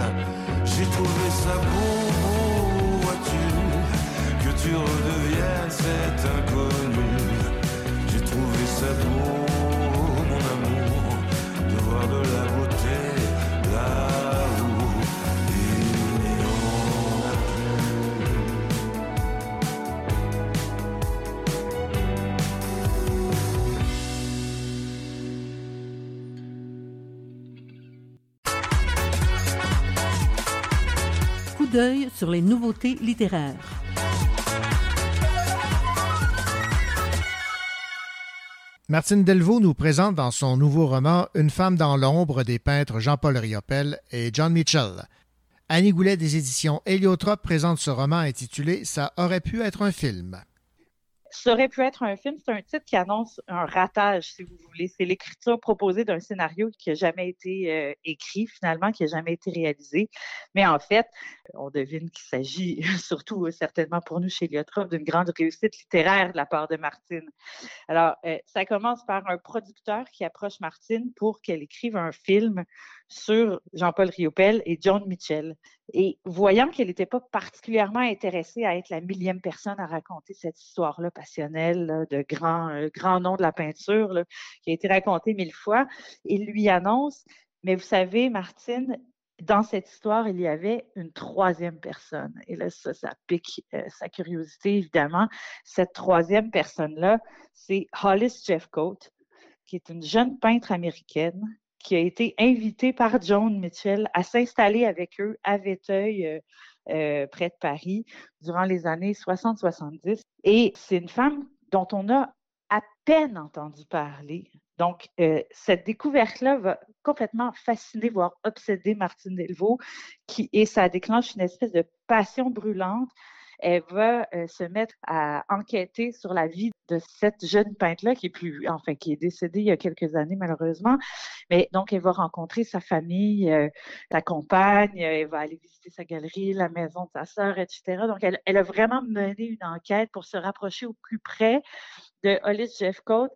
Sur les nouveautés littéraires. Martine Delvaux nous présente dans son nouveau roman Une femme dans l'ombre des peintres Jean-Paul Riopel et John Mitchell. Annie Goulet des éditions Héliotrope présente ce roman intitulé Ça aurait pu être un film. Ça aurait pu être un film. C'est un titre qui annonce un ratage, si vous voulez. C'est l'écriture proposée d'un scénario qui n'a jamais été euh, écrit, finalement, qui n'a jamais été réalisé. Mais en fait, on devine qu'il s'agit, surtout euh, certainement pour nous chez Liotrop, d'une grande réussite littéraire de la part de Martine. Alors, euh, ça commence par un producteur qui approche Martine pour qu'elle écrive un film sur Jean-Paul Riopel et John Mitchell. Et voyant qu'elle n'était pas particulièrement intéressée à être la millième personne à raconter cette histoire-là passionnelle de euh, grand noms de la peinture qui a été racontée mille fois, il lui annonce, mais vous savez, Martine, dans cette histoire, il y avait une troisième personne. Et là, ça, ça pique euh, sa curiosité, évidemment. Cette troisième personne-là, c'est Hollis Jeffcoat, qui est une jeune peintre américaine qui a été invitée par John Mitchell à s'installer avec eux à Véteuil, euh, euh, près de Paris, durant les années 60-70. Et c'est une femme dont on a à peine entendu parler. Donc, euh, cette découverte-là va complètement fasciner, voire obséder Martine Delvaux, qui, et ça déclenche une espèce de passion brûlante elle va euh, se mettre à enquêter sur la vie de cette jeune peintre-là qui est plus, enfin, qui est décédée il y a quelques années, malheureusement. Mais donc, elle va rencontrer sa famille, euh, sa compagne, elle va aller visiter sa galerie, la maison de sa sœur, etc. Donc, elle, elle a vraiment mené une enquête pour se rapprocher au plus près de Hollis Jeffcoat,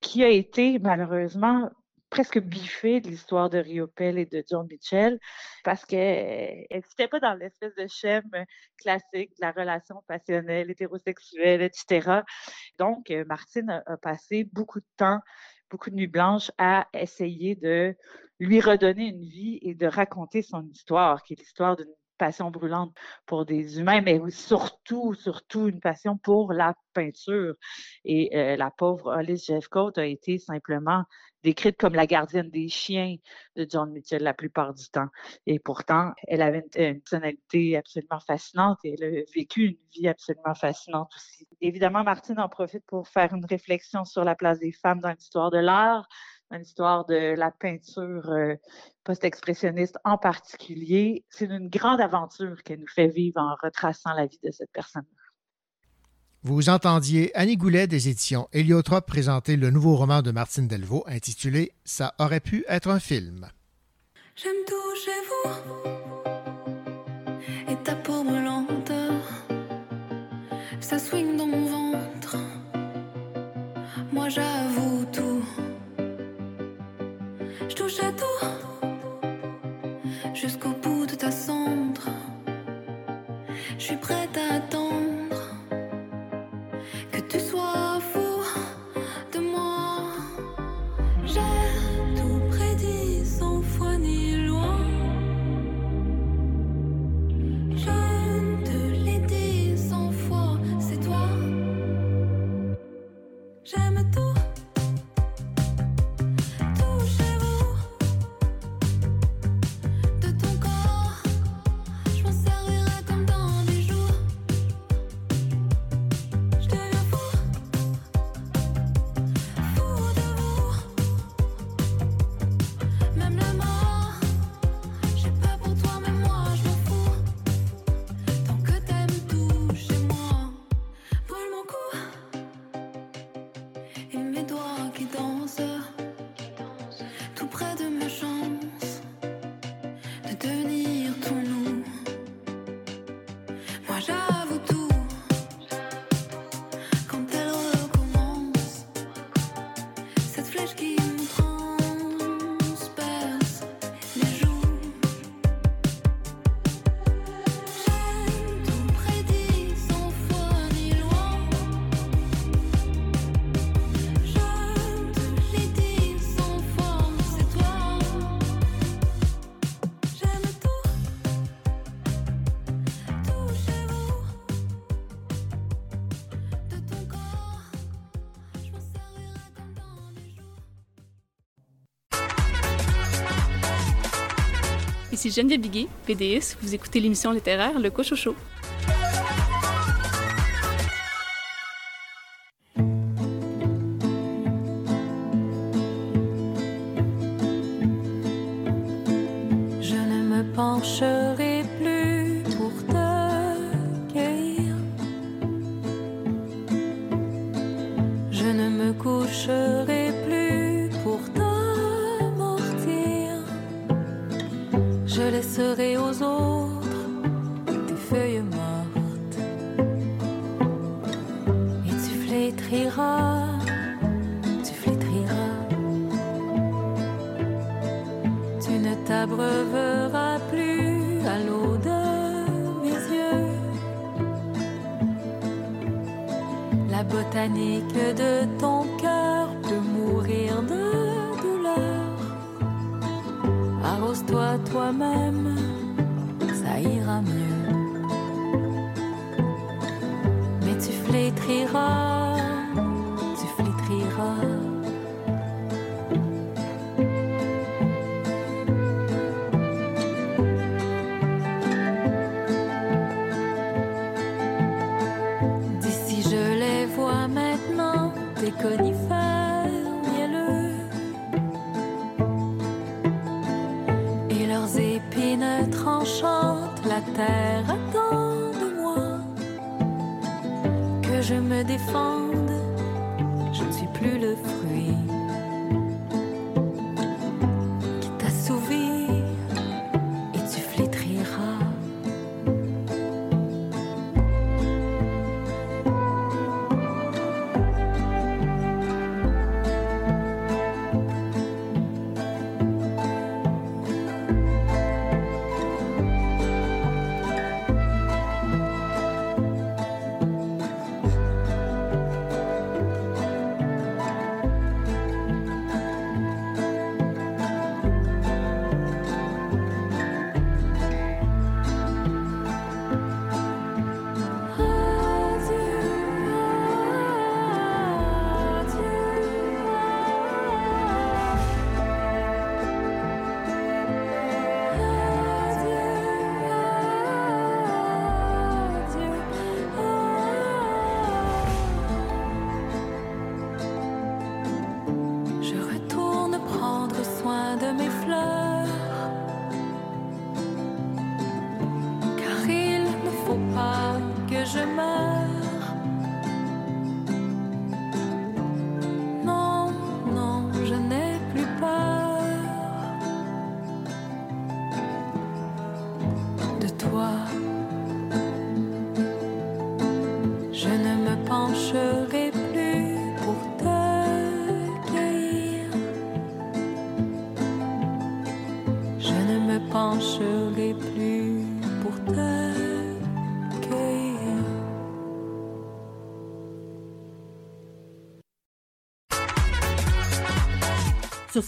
qui a été, malheureusement, presque biffée de l'histoire de Riopel et de John Mitchell parce qu'elle n'était pas dans l'espèce de schème classique de la relation passionnelle, hétérosexuelle, etc. Donc, euh, Martine a, a passé beaucoup de temps, beaucoup de nuits blanches à essayer de lui redonner une vie et de raconter son histoire, qui est l'histoire d'une passion brûlante pour des humains, mais surtout, surtout une passion pour la peinture. Et euh, la pauvre Hollis Jeffcoat a été simplement décrite comme la gardienne des chiens de John Mitchell la plupart du temps. Et pourtant, elle avait une, une personnalité absolument fascinante et elle a vécu une vie absolument fascinante aussi. Évidemment, Martine en profite pour faire une réflexion sur la place des femmes dans l'histoire de l'art, dans l'histoire de la peinture euh, post-expressionniste en particulier. C'est une grande aventure qu'elle nous fait vivre en retraçant la vie de cette personne. Vous entendiez Annie Goulet des éditions Héliotrope présenter le nouveau roman de Martine Delvaux intitulé Ça aurait pu être un film. J'aime tout chez vous et ta peau brûlante. Ça swing dans mon ventre. Moi j'avoue tout. Je touche à tout Ici Geneviève Biguet, PDS. Vous écoutez l'émission littéraire Le Cochocho.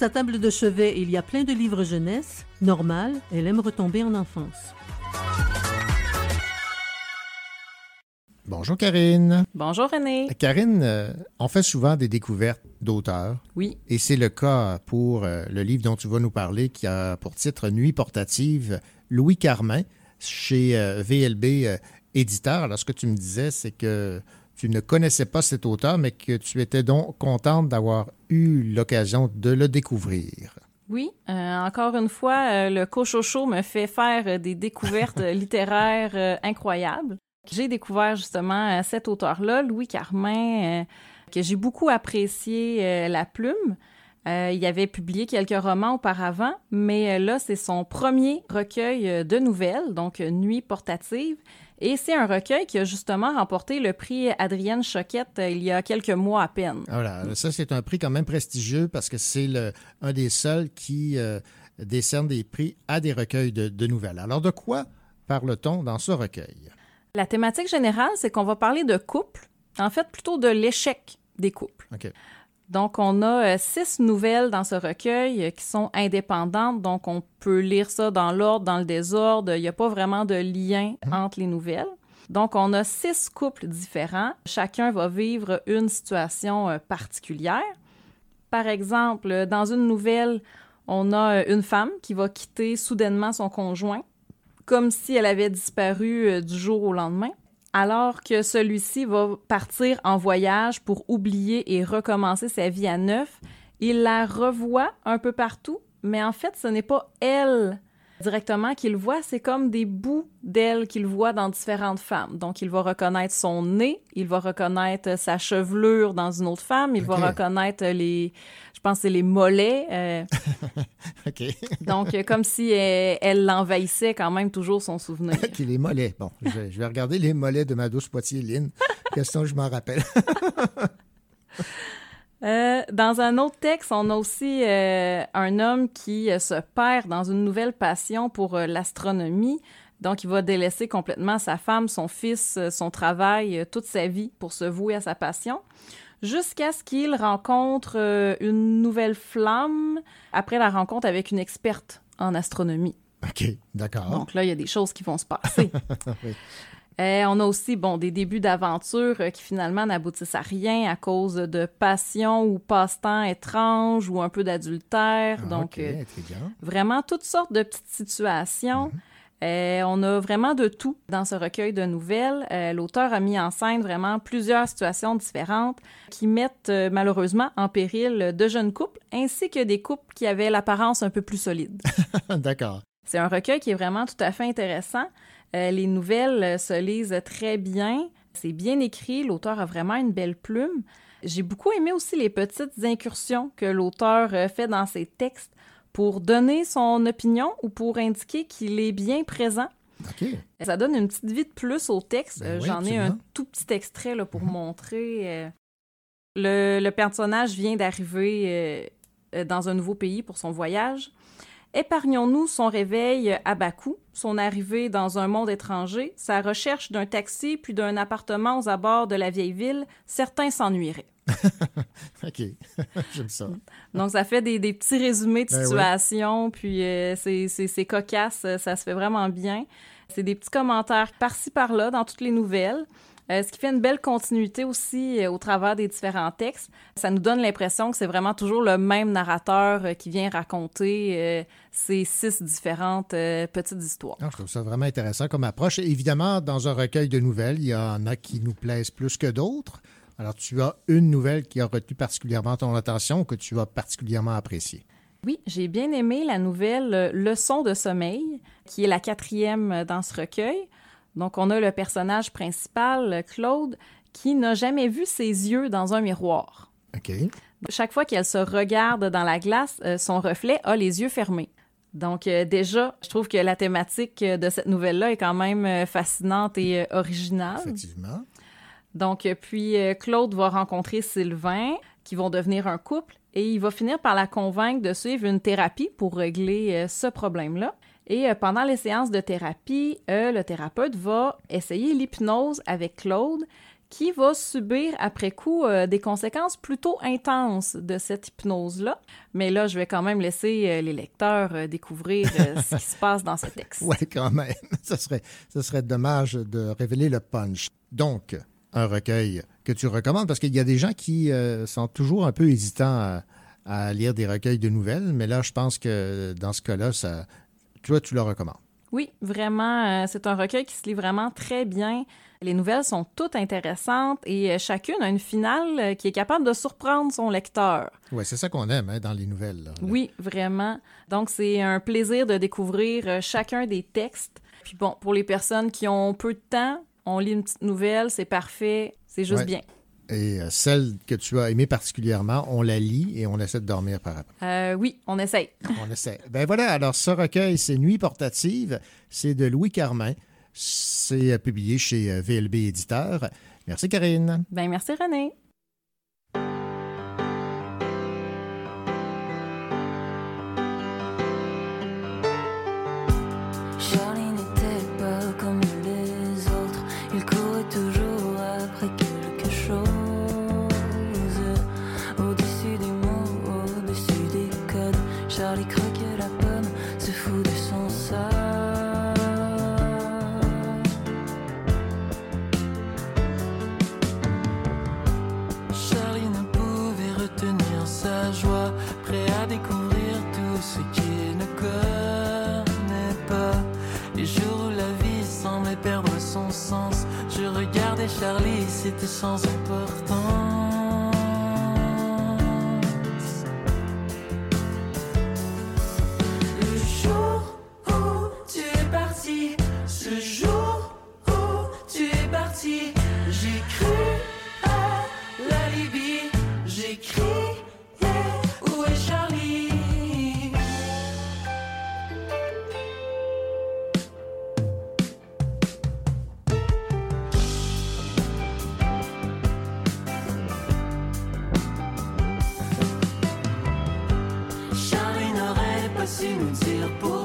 Sa table de chevet, il y a plein de livres jeunesse. Normal, elle aime retomber en enfance. Bonjour Karine. Bonjour René. Karine, euh, on fait souvent des découvertes d'auteurs. Oui. Et c'est le cas pour euh, le livre dont tu vas nous parler qui a pour titre Nuit portative, Louis Carmin, chez euh, VLB Éditeur. Alors, ce que tu me disais, c'est que tu ne connaissais pas cet auteur, mais que tu étais donc contente d'avoir eu l'occasion de le découvrir. Oui, euh, encore une fois, euh, le Cochocho me fait faire euh, des découvertes littéraires euh, incroyables. J'ai découvert justement cet auteur-là, Louis Carmin, que j'ai beaucoup apprécié la plume. Il avait publié quelques romans auparavant, mais là, c'est son premier recueil de nouvelles, donc Nuit portative. Et c'est un recueil qui a justement remporté le prix Adrienne Choquette euh, il y a quelques mois à peine. Voilà, ça, c'est un prix quand même prestigieux parce que c'est un des seuls qui euh, décerne des prix à des recueils de, de nouvelles. Alors, de quoi parle-t-on dans ce recueil? La thématique générale, c'est qu'on va parler de couple, en fait plutôt de l'échec des couples. Donc, on a euh, six nouvelles dans ce recueil euh, qui sont indépendantes, donc on peut lire ça dans l'ordre, dans le désordre. Il n'y a pas vraiment de lien entre les nouvelles. Donc, on a six couples différents. Chacun va vivre une situation euh, particulière. Par exemple, dans une nouvelle, on a une femme qui va quitter soudainement son conjoint, comme si elle avait disparu du jour au lendemain, alors que celui-ci va partir en voyage pour oublier et recommencer sa vie à neuf. Il la revoit un peu partout, mais en fait, ce n'est pas elle directement qu'il voit, c'est comme des bouts d'elle qu'il voit dans différentes femmes. Donc, il va reconnaître son nez, il va reconnaître sa chevelure dans une autre femme, il va reconnaître les, je pense, que c'est les mollets. euh, OK. donc, euh, comme si elle elle l'envahissait quand même toujours son souvenir. OK, les mollets. Bon, je vais, je vais regarder les mollets de ma douce Poitiers, Lynn. Question, je m'en rappelle. Euh, dans un autre texte, on a aussi euh, un homme qui euh, se perd dans une nouvelle passion pour l'astronomie. Donc, il va délaisser complètement sa femme, son fils, son travail, toute sa vie pour se vouer à sa passion, jusqu'à ce qu'il rencontre une nouvelle flamme après la rencontre avec une experte en astronomie. OK, d'accord. Donc là, il y a des choses qui vont se passer. Oui. Euh, on a aussi bon, des débuts d'aventure euh, qui finalement n'aboutissent à rien à cause de passion ou passe-temps étranges ou un peu d'adultère. Ah, Donc, euh, vraiment toutes sortes de petites situations. Euh, on a vraiment de tout dans ce recueil de nouvelles. Euh, L'auteur a mis en scène vraiment plusieurs situations différentes qui mettent euh, malheureusement en péril de jeunes couples ainsi que des couples qui avaient l'apparence un peu plus solide. D'accord. C'est un recueil qui est vraiment tout à fait intéressant. Euh, les nouvelles se lisent très bien. C'est bien écrit. L'auteur a vraiment une belle plume. J'ai beaucoup aimé aussi les petites incursions que l'auteur euh, fait dans ses textes pour donner son opinion ou pour indiquer qu'il est bien présent. Ça donne une petite vie de plus au texte. Ben Euh, oui, J'en ai un tout petit extrait là, pour montrer. euh, le, le personnage vient d'arriver dans un nouveau pays pour son voyage. Épargnons-nous son réveil à Bakou, son arrivée dans un monde étranger, sa recherche d'un taxi puis d'un appartement aux abords de la vieille ville. Certains s'ennuieraient. OK. J'aime ça. Donc, ça fait des, des petits résumés de Ben situation, puis euh, c'est- cocasse, ça se fait vraiment bien. C'est des petits commentaires par-ci, par-là dans toutes les nouvelles. Euh, ce qui fait une belle continuité aussi euh, au travers des différents textes. Ça nous donne l'impression que c'est vraiment toujours le même narrateur euh, qui vient raconter ces six différentes petites histoires. Je trouve ça vraiment intéressant comme approche. Évidemment, dans un recueil de nouvelles, il y en a qui nous plaisent plus que d'autres. Alors, tu as une nouvelle qui a retenu particulièrement ton attention que tu as particulièrement appréciée. Oui, j'ai bien aimé la nouvelle Leçon de sommeil, qui est la quatrième dans ce recueil. Donc, on a le personnage principal, Claude, qui n'a jamais vu ses yeux dans un miroir. OK. Chaque fois qu'elle se regarde dans la glace, euh, son reflet a les yeux fermés. Donc, euh, déjà, je trouve que la thématique de cette nouvelle-là est quand même euh, fascinante et originale. Effectivement. Donc, puis euh, Claude va rencontrer Sylvain, qui vont devenir un couple, et il va finir par la convaincre de suivre une thérapie pour régler euh, ce problème-là. Et euh, pendant les séances de thérapie, euh, le thérapeute va essayer l'hypnose avec Claude, qui va subir après coup euh, des conséquences plutôt intenses de cette hypnose-là. Mais là, je vais quand même laisser euh, les lecteurs euh, découvrir ce qui se passe dans ce texte. Oui, quand même. Ça serait, ça serait dommage de révéler le punch. Donc, un recueil que tu recommandes, parce qu'il y a des gens qui sont toujours un peu hésitants à, à lire des recueils de nouvelles, mais là, je pense que dans ce cas-là, ça, toi, tu le recommandes. Oui, vraiment, euh, c'est un recueil qui se lit vraiment très bien. Les nouvelles sont toutes intéressantes et euh, chacune a une finale euh, qui est capable de surprendre son lecteur. Oui, c'est ça qu'on aime hein, dans les nouvelles. là. Oui, vraiment. Donc, c'est un plaisir de découvrir chacun des textes. Puis bon, pour les personnes qui ont peu de temps, on lit une petite nouvelle, c'est parfait, c'est juste Ouais. bien. Et euh, celle que tu as aimée particulièrement, on la lit et on essaie de dormir par après. Euh, oui, on essaye. On essaie. Ben voilà, alors ce recueil, c'est Nuit portative. C'est de Louis Carmin. C'est euh, publié chez VLB Éditeur. Merci, Karine. Ben merci, René. Charlie, c'était sans importance. Su nous pourquoi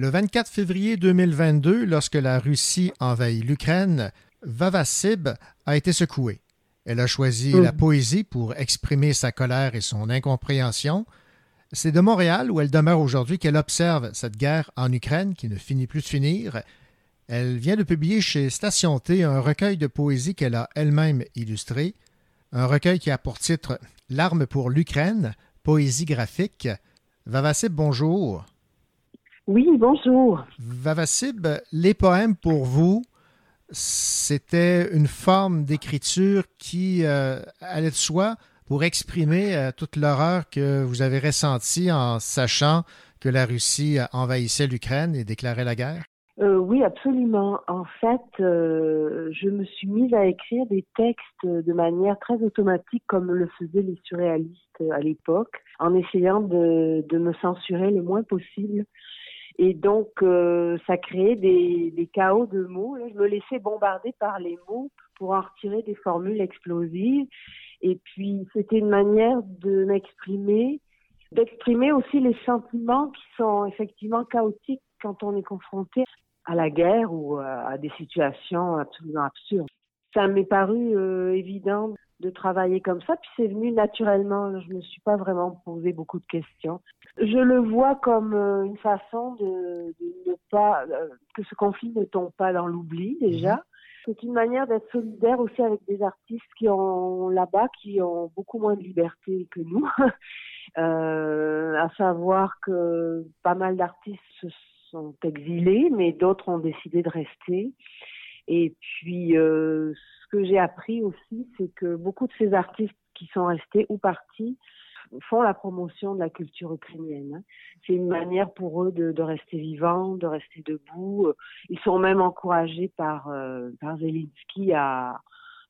Le 24 février 2022, lorsque la Russie envahit l'Ukraine, Vavasib a été secouée. Elle a choisi Mm. la poésie pour exprimer sa colère et son incompréhension. C'est de Montréal, où elle demeure aujourd'hui, qu'elle observe cette guerre en Ukraine qui ne finit plus de finir. Elle vient de publier chez Station T un recueil de poésie qu'elle a elle-même illustré, un recueil qui a pour titre L'arme pour l'Ukraine, poésie graphique. Vavasib, bonjour. Oui, bonjour. Vavasib, les poèmes pour vous, c'était une forme d'écriture qui euh, allait de soi pour exprimer euh, toute l'horreur que vous avez ressentie en sachant que la Russie envahissait l'Ukraine et déclarait la guerre? Euh, oui, absolument. En fait, euh, je me suis mise à écrire des textes de manière très automatique, comme le faisaient les surréalistes à l'époque, en essayant de, de me censurer le moins possible. Et donc, euh, ça créait des, chaos de mots. Je me laissais bombarder par les mots pour en retirer des formules explosives. Et puis, c'était une manière de m'exprimer, d'exprimer aussi les sentiments qui sont effectivement chaotiques quand on est confronté à la guerre ou à, à des situations absolument absurdes. Ça m'est paru euh, évident de travailler comme ça, puis c'est venu naturellement. Je me suis pas vraiment posé beaucoup de questions. Je le vois comme euh, une façon de, de ne pas euh, que ce conflit ne tombe pas dans l'oubli déjà, C'est une manière d'être solidaire aussi avec des artistes qui ont là-bas, qui ont beaucoup moins de liberté que nous. Euh, à savoir que pas mal d'artistes se sont exilés, mais d'autres ont décidé de rester. Et puis, euh, ce que j'ai appris aussi, c'est que beaucoup de ces artistes qui sont restés ou partis font la promotion de la culture ukrainienne. hein. C'est une manière pour eux de, de rester vivants, de rester debout. Ils sont même encouragés par, euh, par Zelensky à,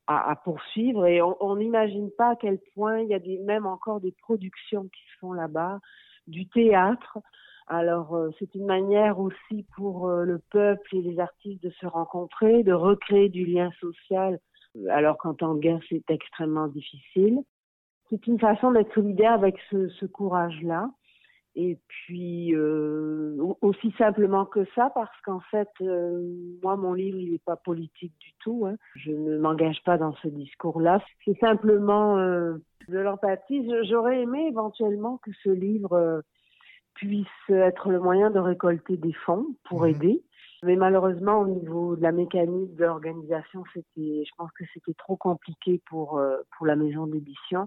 à, à poursuivre et on n'imagine pas à quel point il y a des, même encore des productions qui se font là-bas, du théâtre. Alors euh, c'est une manière aussi pour euh, le peuple et les artistes de se rencontrer, de recréer du lien social, alors qu'en temps de guerre c'est extrêmement difficile. C'est une façon d'être solidaire avec ce, ce courage-là. Et puis euh, au- aussi simplement que ça, parce qu'en fait, euh, moi, mon livre, il n'est pas politique du tout. hein. Je ne m'engage pas dans ce discours-là. C'est simplement euh, de l'empathie. J'aurais aimé éventuellement que ce livre puisse être le moyen de récolter des fonds pour aider. Mais malheureusement, au niveau de la mécanique de l'organisation, c'était, je pense que c'était trop compliqué pour euh, pour la maison d'édition.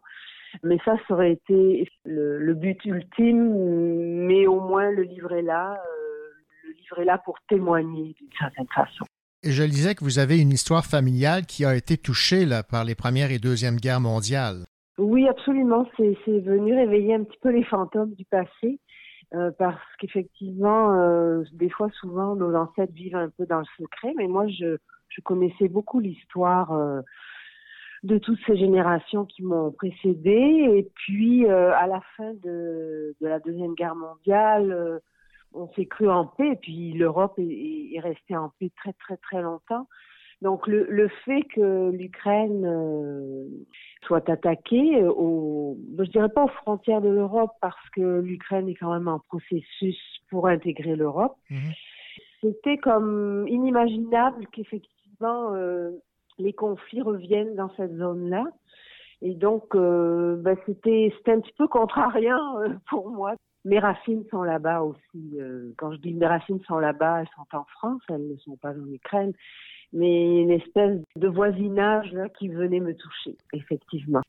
Mais ça, ça aurait été le, le but ultime. Mais au moins, le livre est là. euh, le livre est là pour témoigner d'une certaine façon. Et je lisais que vous avez une histoire familiale qui a été touchée là, par les Premières et Deuxième Guerres mondiales. Oui, absolument. C'est c'est venu réveiller un petit peu les fantômes du passé. Euh, parce qu'effectivement, euh, des fois, souvent, nos ancêtres vivent un peu dans le secret. Mais moi, je, je connaissais beaucoup l'histoire euh, de toutes ces générations qui m'ont précédé. Et puis, euh, à la fin de, de la Deuxième Guerre mondiale, euh, on s'est cru en paix. Et puis, l'Europe est, est restée en paix très, très, très longtemps. Donc, le, le fait que l'Ukraine euh, soit attaquée, euh, au, je dirais pas aux frontières de l'Europe, parce que l'Ukraine est quand même en processus pour intégrer l'Europe, c'était comme inimaginable qu'effectivement euh, les conflits reviennent dans cette zone-là. Et donc, euh, ben, c'était c'était un petit peu contrariant euh, pour moi. Mes racines sont là-bas aussi. euh, quand je dis mes racines sont là-bas, elles sont en France, elles ne sont pas en Ukraine. Mais une espèce de voisinage là, qui venait me toucher, effectivement.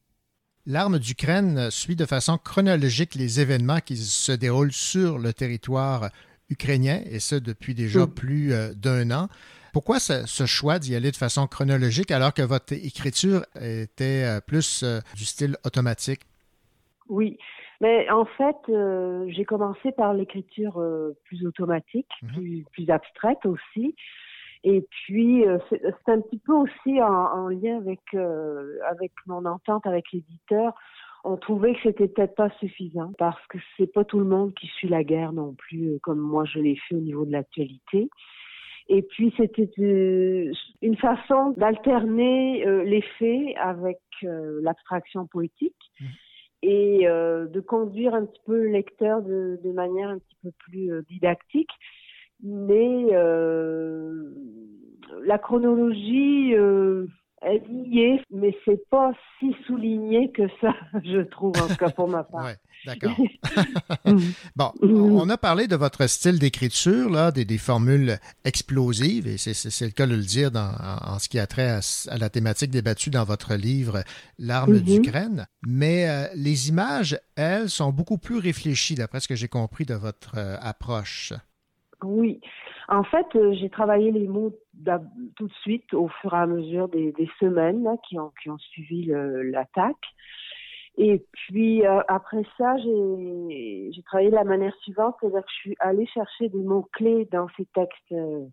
L'arme d'Ukraine suit de façon chronologique les événements qui se déroulent sur le territoire ukrainien, et ce depuis déjà plus euh, d'un an. Pourquoi ce, ce choix d'y aller de façon chronologique alors que votre écriture était euh, plus euh, du style automatique? Oui, mais en fait, euh, j'ai commencé par l'écriture euh, plus automatique, plus, plus abstraite aussi. Et puis, euh, c'est un petit peu aussi en, en lien avec, euh, avec mon entente avec l'éditeur. On trouvait que c'était peut-être pas suffisant parce que c'est pas tout le monde qui suit la guerre non plus, euh, comme moi je l'ai fait au niveau de l'actualité. Et puis c'était euh, une façon d'alterner euh, les faits avec euh, l'abstraction poétique et euh, de conduire un petit peu le lecteur de, de manière un petit peu plus didactique. Mais euh, la chronologie, euh, elle y est, mais c'est pas si souligné que ça, je trouve, en tout cas pour ma part. Ouais, d'accord. bon, on a parlé de votre style d'écriture, là, des, des formules explosives, et c'est- le cas de le dire dans- en, en ce qui a trait à, la thématique débattue dans votre livre L'arme Mhm. d'Ukraine. Mais euh, les images, elles, sont beaucoup plus réfléchies, d'après ce que j'ai compris de votre euh, approche. Oui. En fait, euh, j'ai travaillé les mots tout de suite au fur et à mesure des, semaines qui, ont, suivi l'attaque. Et puis euh, après ça, j'ai travaillé de la manière suivante, c'est-à-dire que je suis allée chercher des mots-clés dans ces textes euh,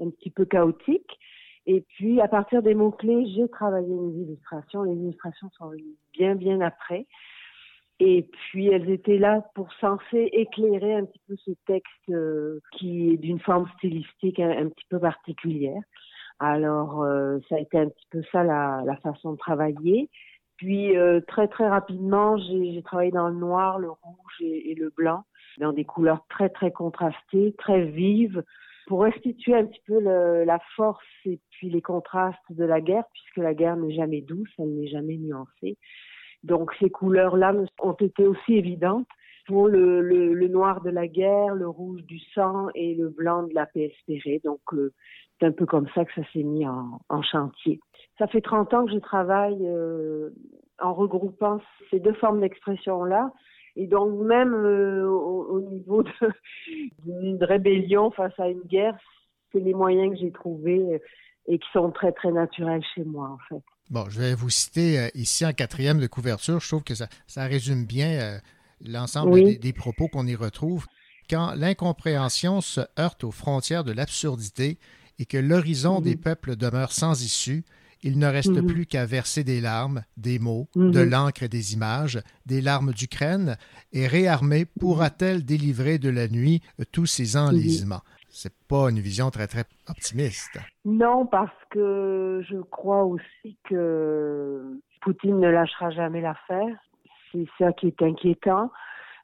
un petit peu chaotiques. Et puis à partir des mots-clés, j'ai travaillé les illustrations. Les illustrations sont venues bien, bien après. Et puis elles étaient là pour censé éclairer un petit peu ce texte euh, qui est d'une forme stylistique un, petit peu particulière. Alors euh, ça a été un petit peu ça la, la façon de travailler. Puis euh, très très rapidement, j'ai travaillé dans le noir, le rouge et, et le blanc, dans des couleurs très très contrastées, très vives, pour restituer un petit peu le- la force et puis les contrastes de la guerre, puisque la guerre n'est jamais douce, elle n'est jamais nuancée. Donc ces couleurs-là ont été aussi évidentes pour le, noir de la guerre, le rouge du sang et le blanc de la paix espérée. Donc, euh, c'est un peu comme ça que ça s'est mis en, chantier. Ça fait 30 ans que je travaille euh, en regroupant ces deux formes d'expression-là. Et donc, même euh, au, au niveau d'une rébellion face à une guerre, c'est les moyens que j'ai trouvés et qui sont très, très naturels chez moi, en fait. Bon, je vais vous citer euh, ici en quatrième de couverture. Je trouve que ça, ça résume bien euh, l'ensemble Oui. des, des propos qu'on y retrouve. Quand l'incompréhension se heurte aux frontières de l'absurdité et que l'horizon des peuples demeure sans issue, il ne reste Mhm. plus qu'à verser des larmes, des mots, Mhm. de l'encre et des images, des larmes d'Ukraine, et réarmée pourra-t-elle délivrer de la nuit euh, tous ces enlisements? C'est pas une vision très, très optimiste. Non, parce que je crois aussi que Poutine ne lâchera jamais l'affaire. C'est ça qui est inquiétant.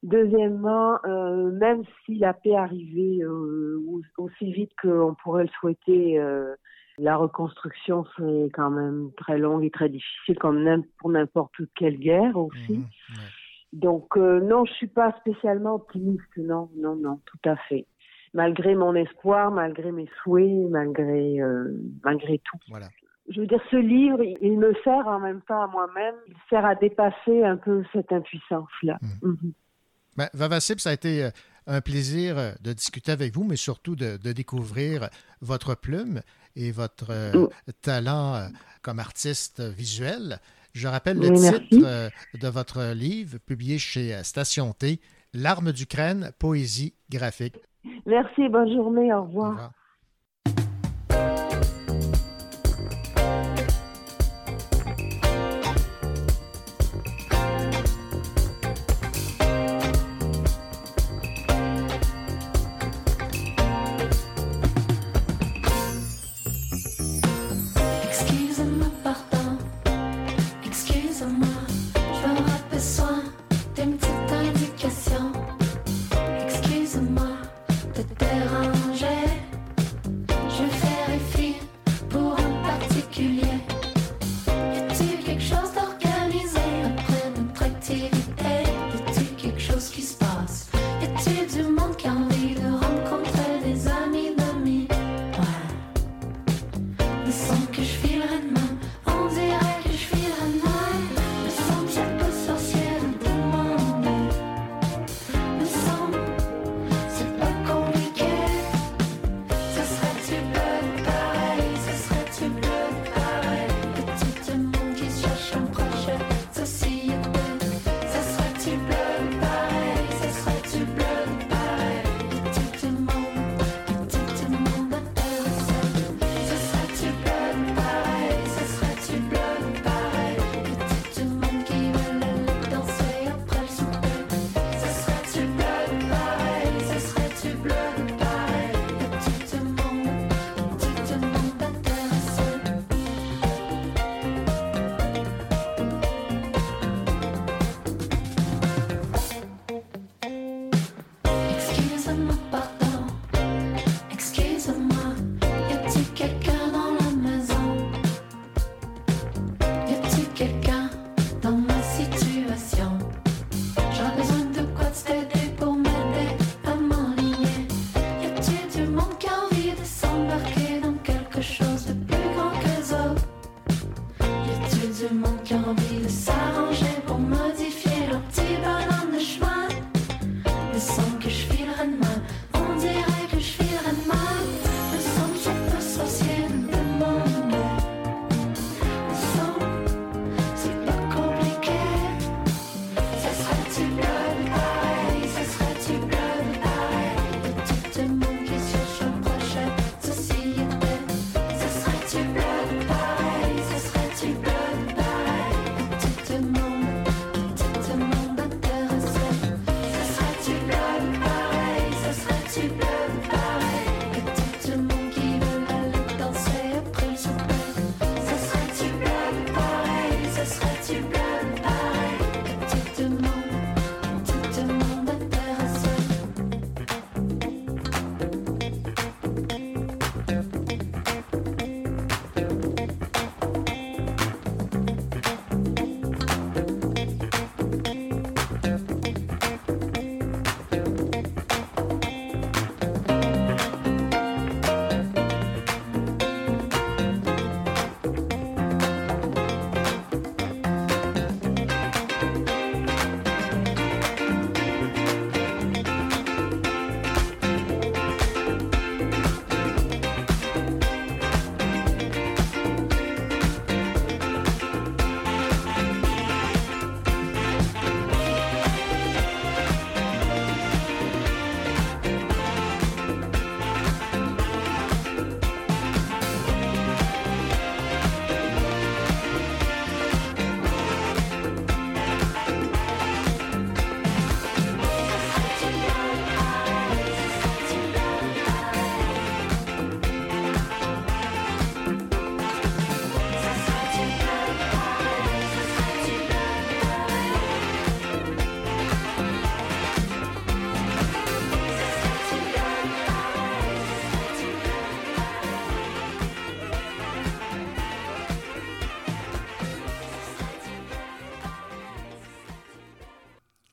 Deuxièmement, euh, même si la paix arrivait euh, au- aussi vite qu'on pourrait le souhaiter, euh, la reconstruction serait quand même très longue et très difficile, comme pour n'importe quelle guerre aussi. Donc euh, non, je suis pas spécialement optimiste. Non, non, non, tout à fait. Malgré mon espoir, malgré mes souhaits, malgré euh, malgré tout. Voilà. Je veux dire, ce livre, il, me sert en même temps à moi-même. Il sert à dépasser un peu cette impuissance-là. Mhm. Ben, Vavasip, ça a été euh, un plaisir euh, de discuter avec vous, mais surtout de, de découvrir votre plume et votre euh, talent comme artiste visuel. Je rappelle le merci. titre de votre livre publié chez Station T, L'arme d'Ukraine, poésie graphique. Merci, bonne journée, au revoir.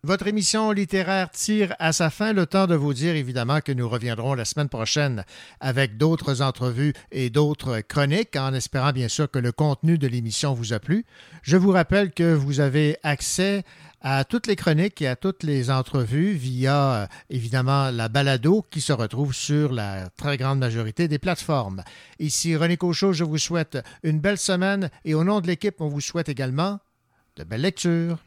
Votre émission littéraire tire à sa fin. Le temps de vous dire évidemment que nous reviendrons la semaine prochaine avec d'autres entrevues et d'autres chroniques, en espérant bien sûr que le contenu de l'émission vous a plu. Je vous rappelle que vous avez accès à toutes les chroniques et à toutes les entrevues via évidemment la balado qui se retrouve sur la très grande majorité des plateformes. Ici René Cochot, je vous souhaite une belle semaine et au nom de l'équipe, on vous souhaite également de belles lectures.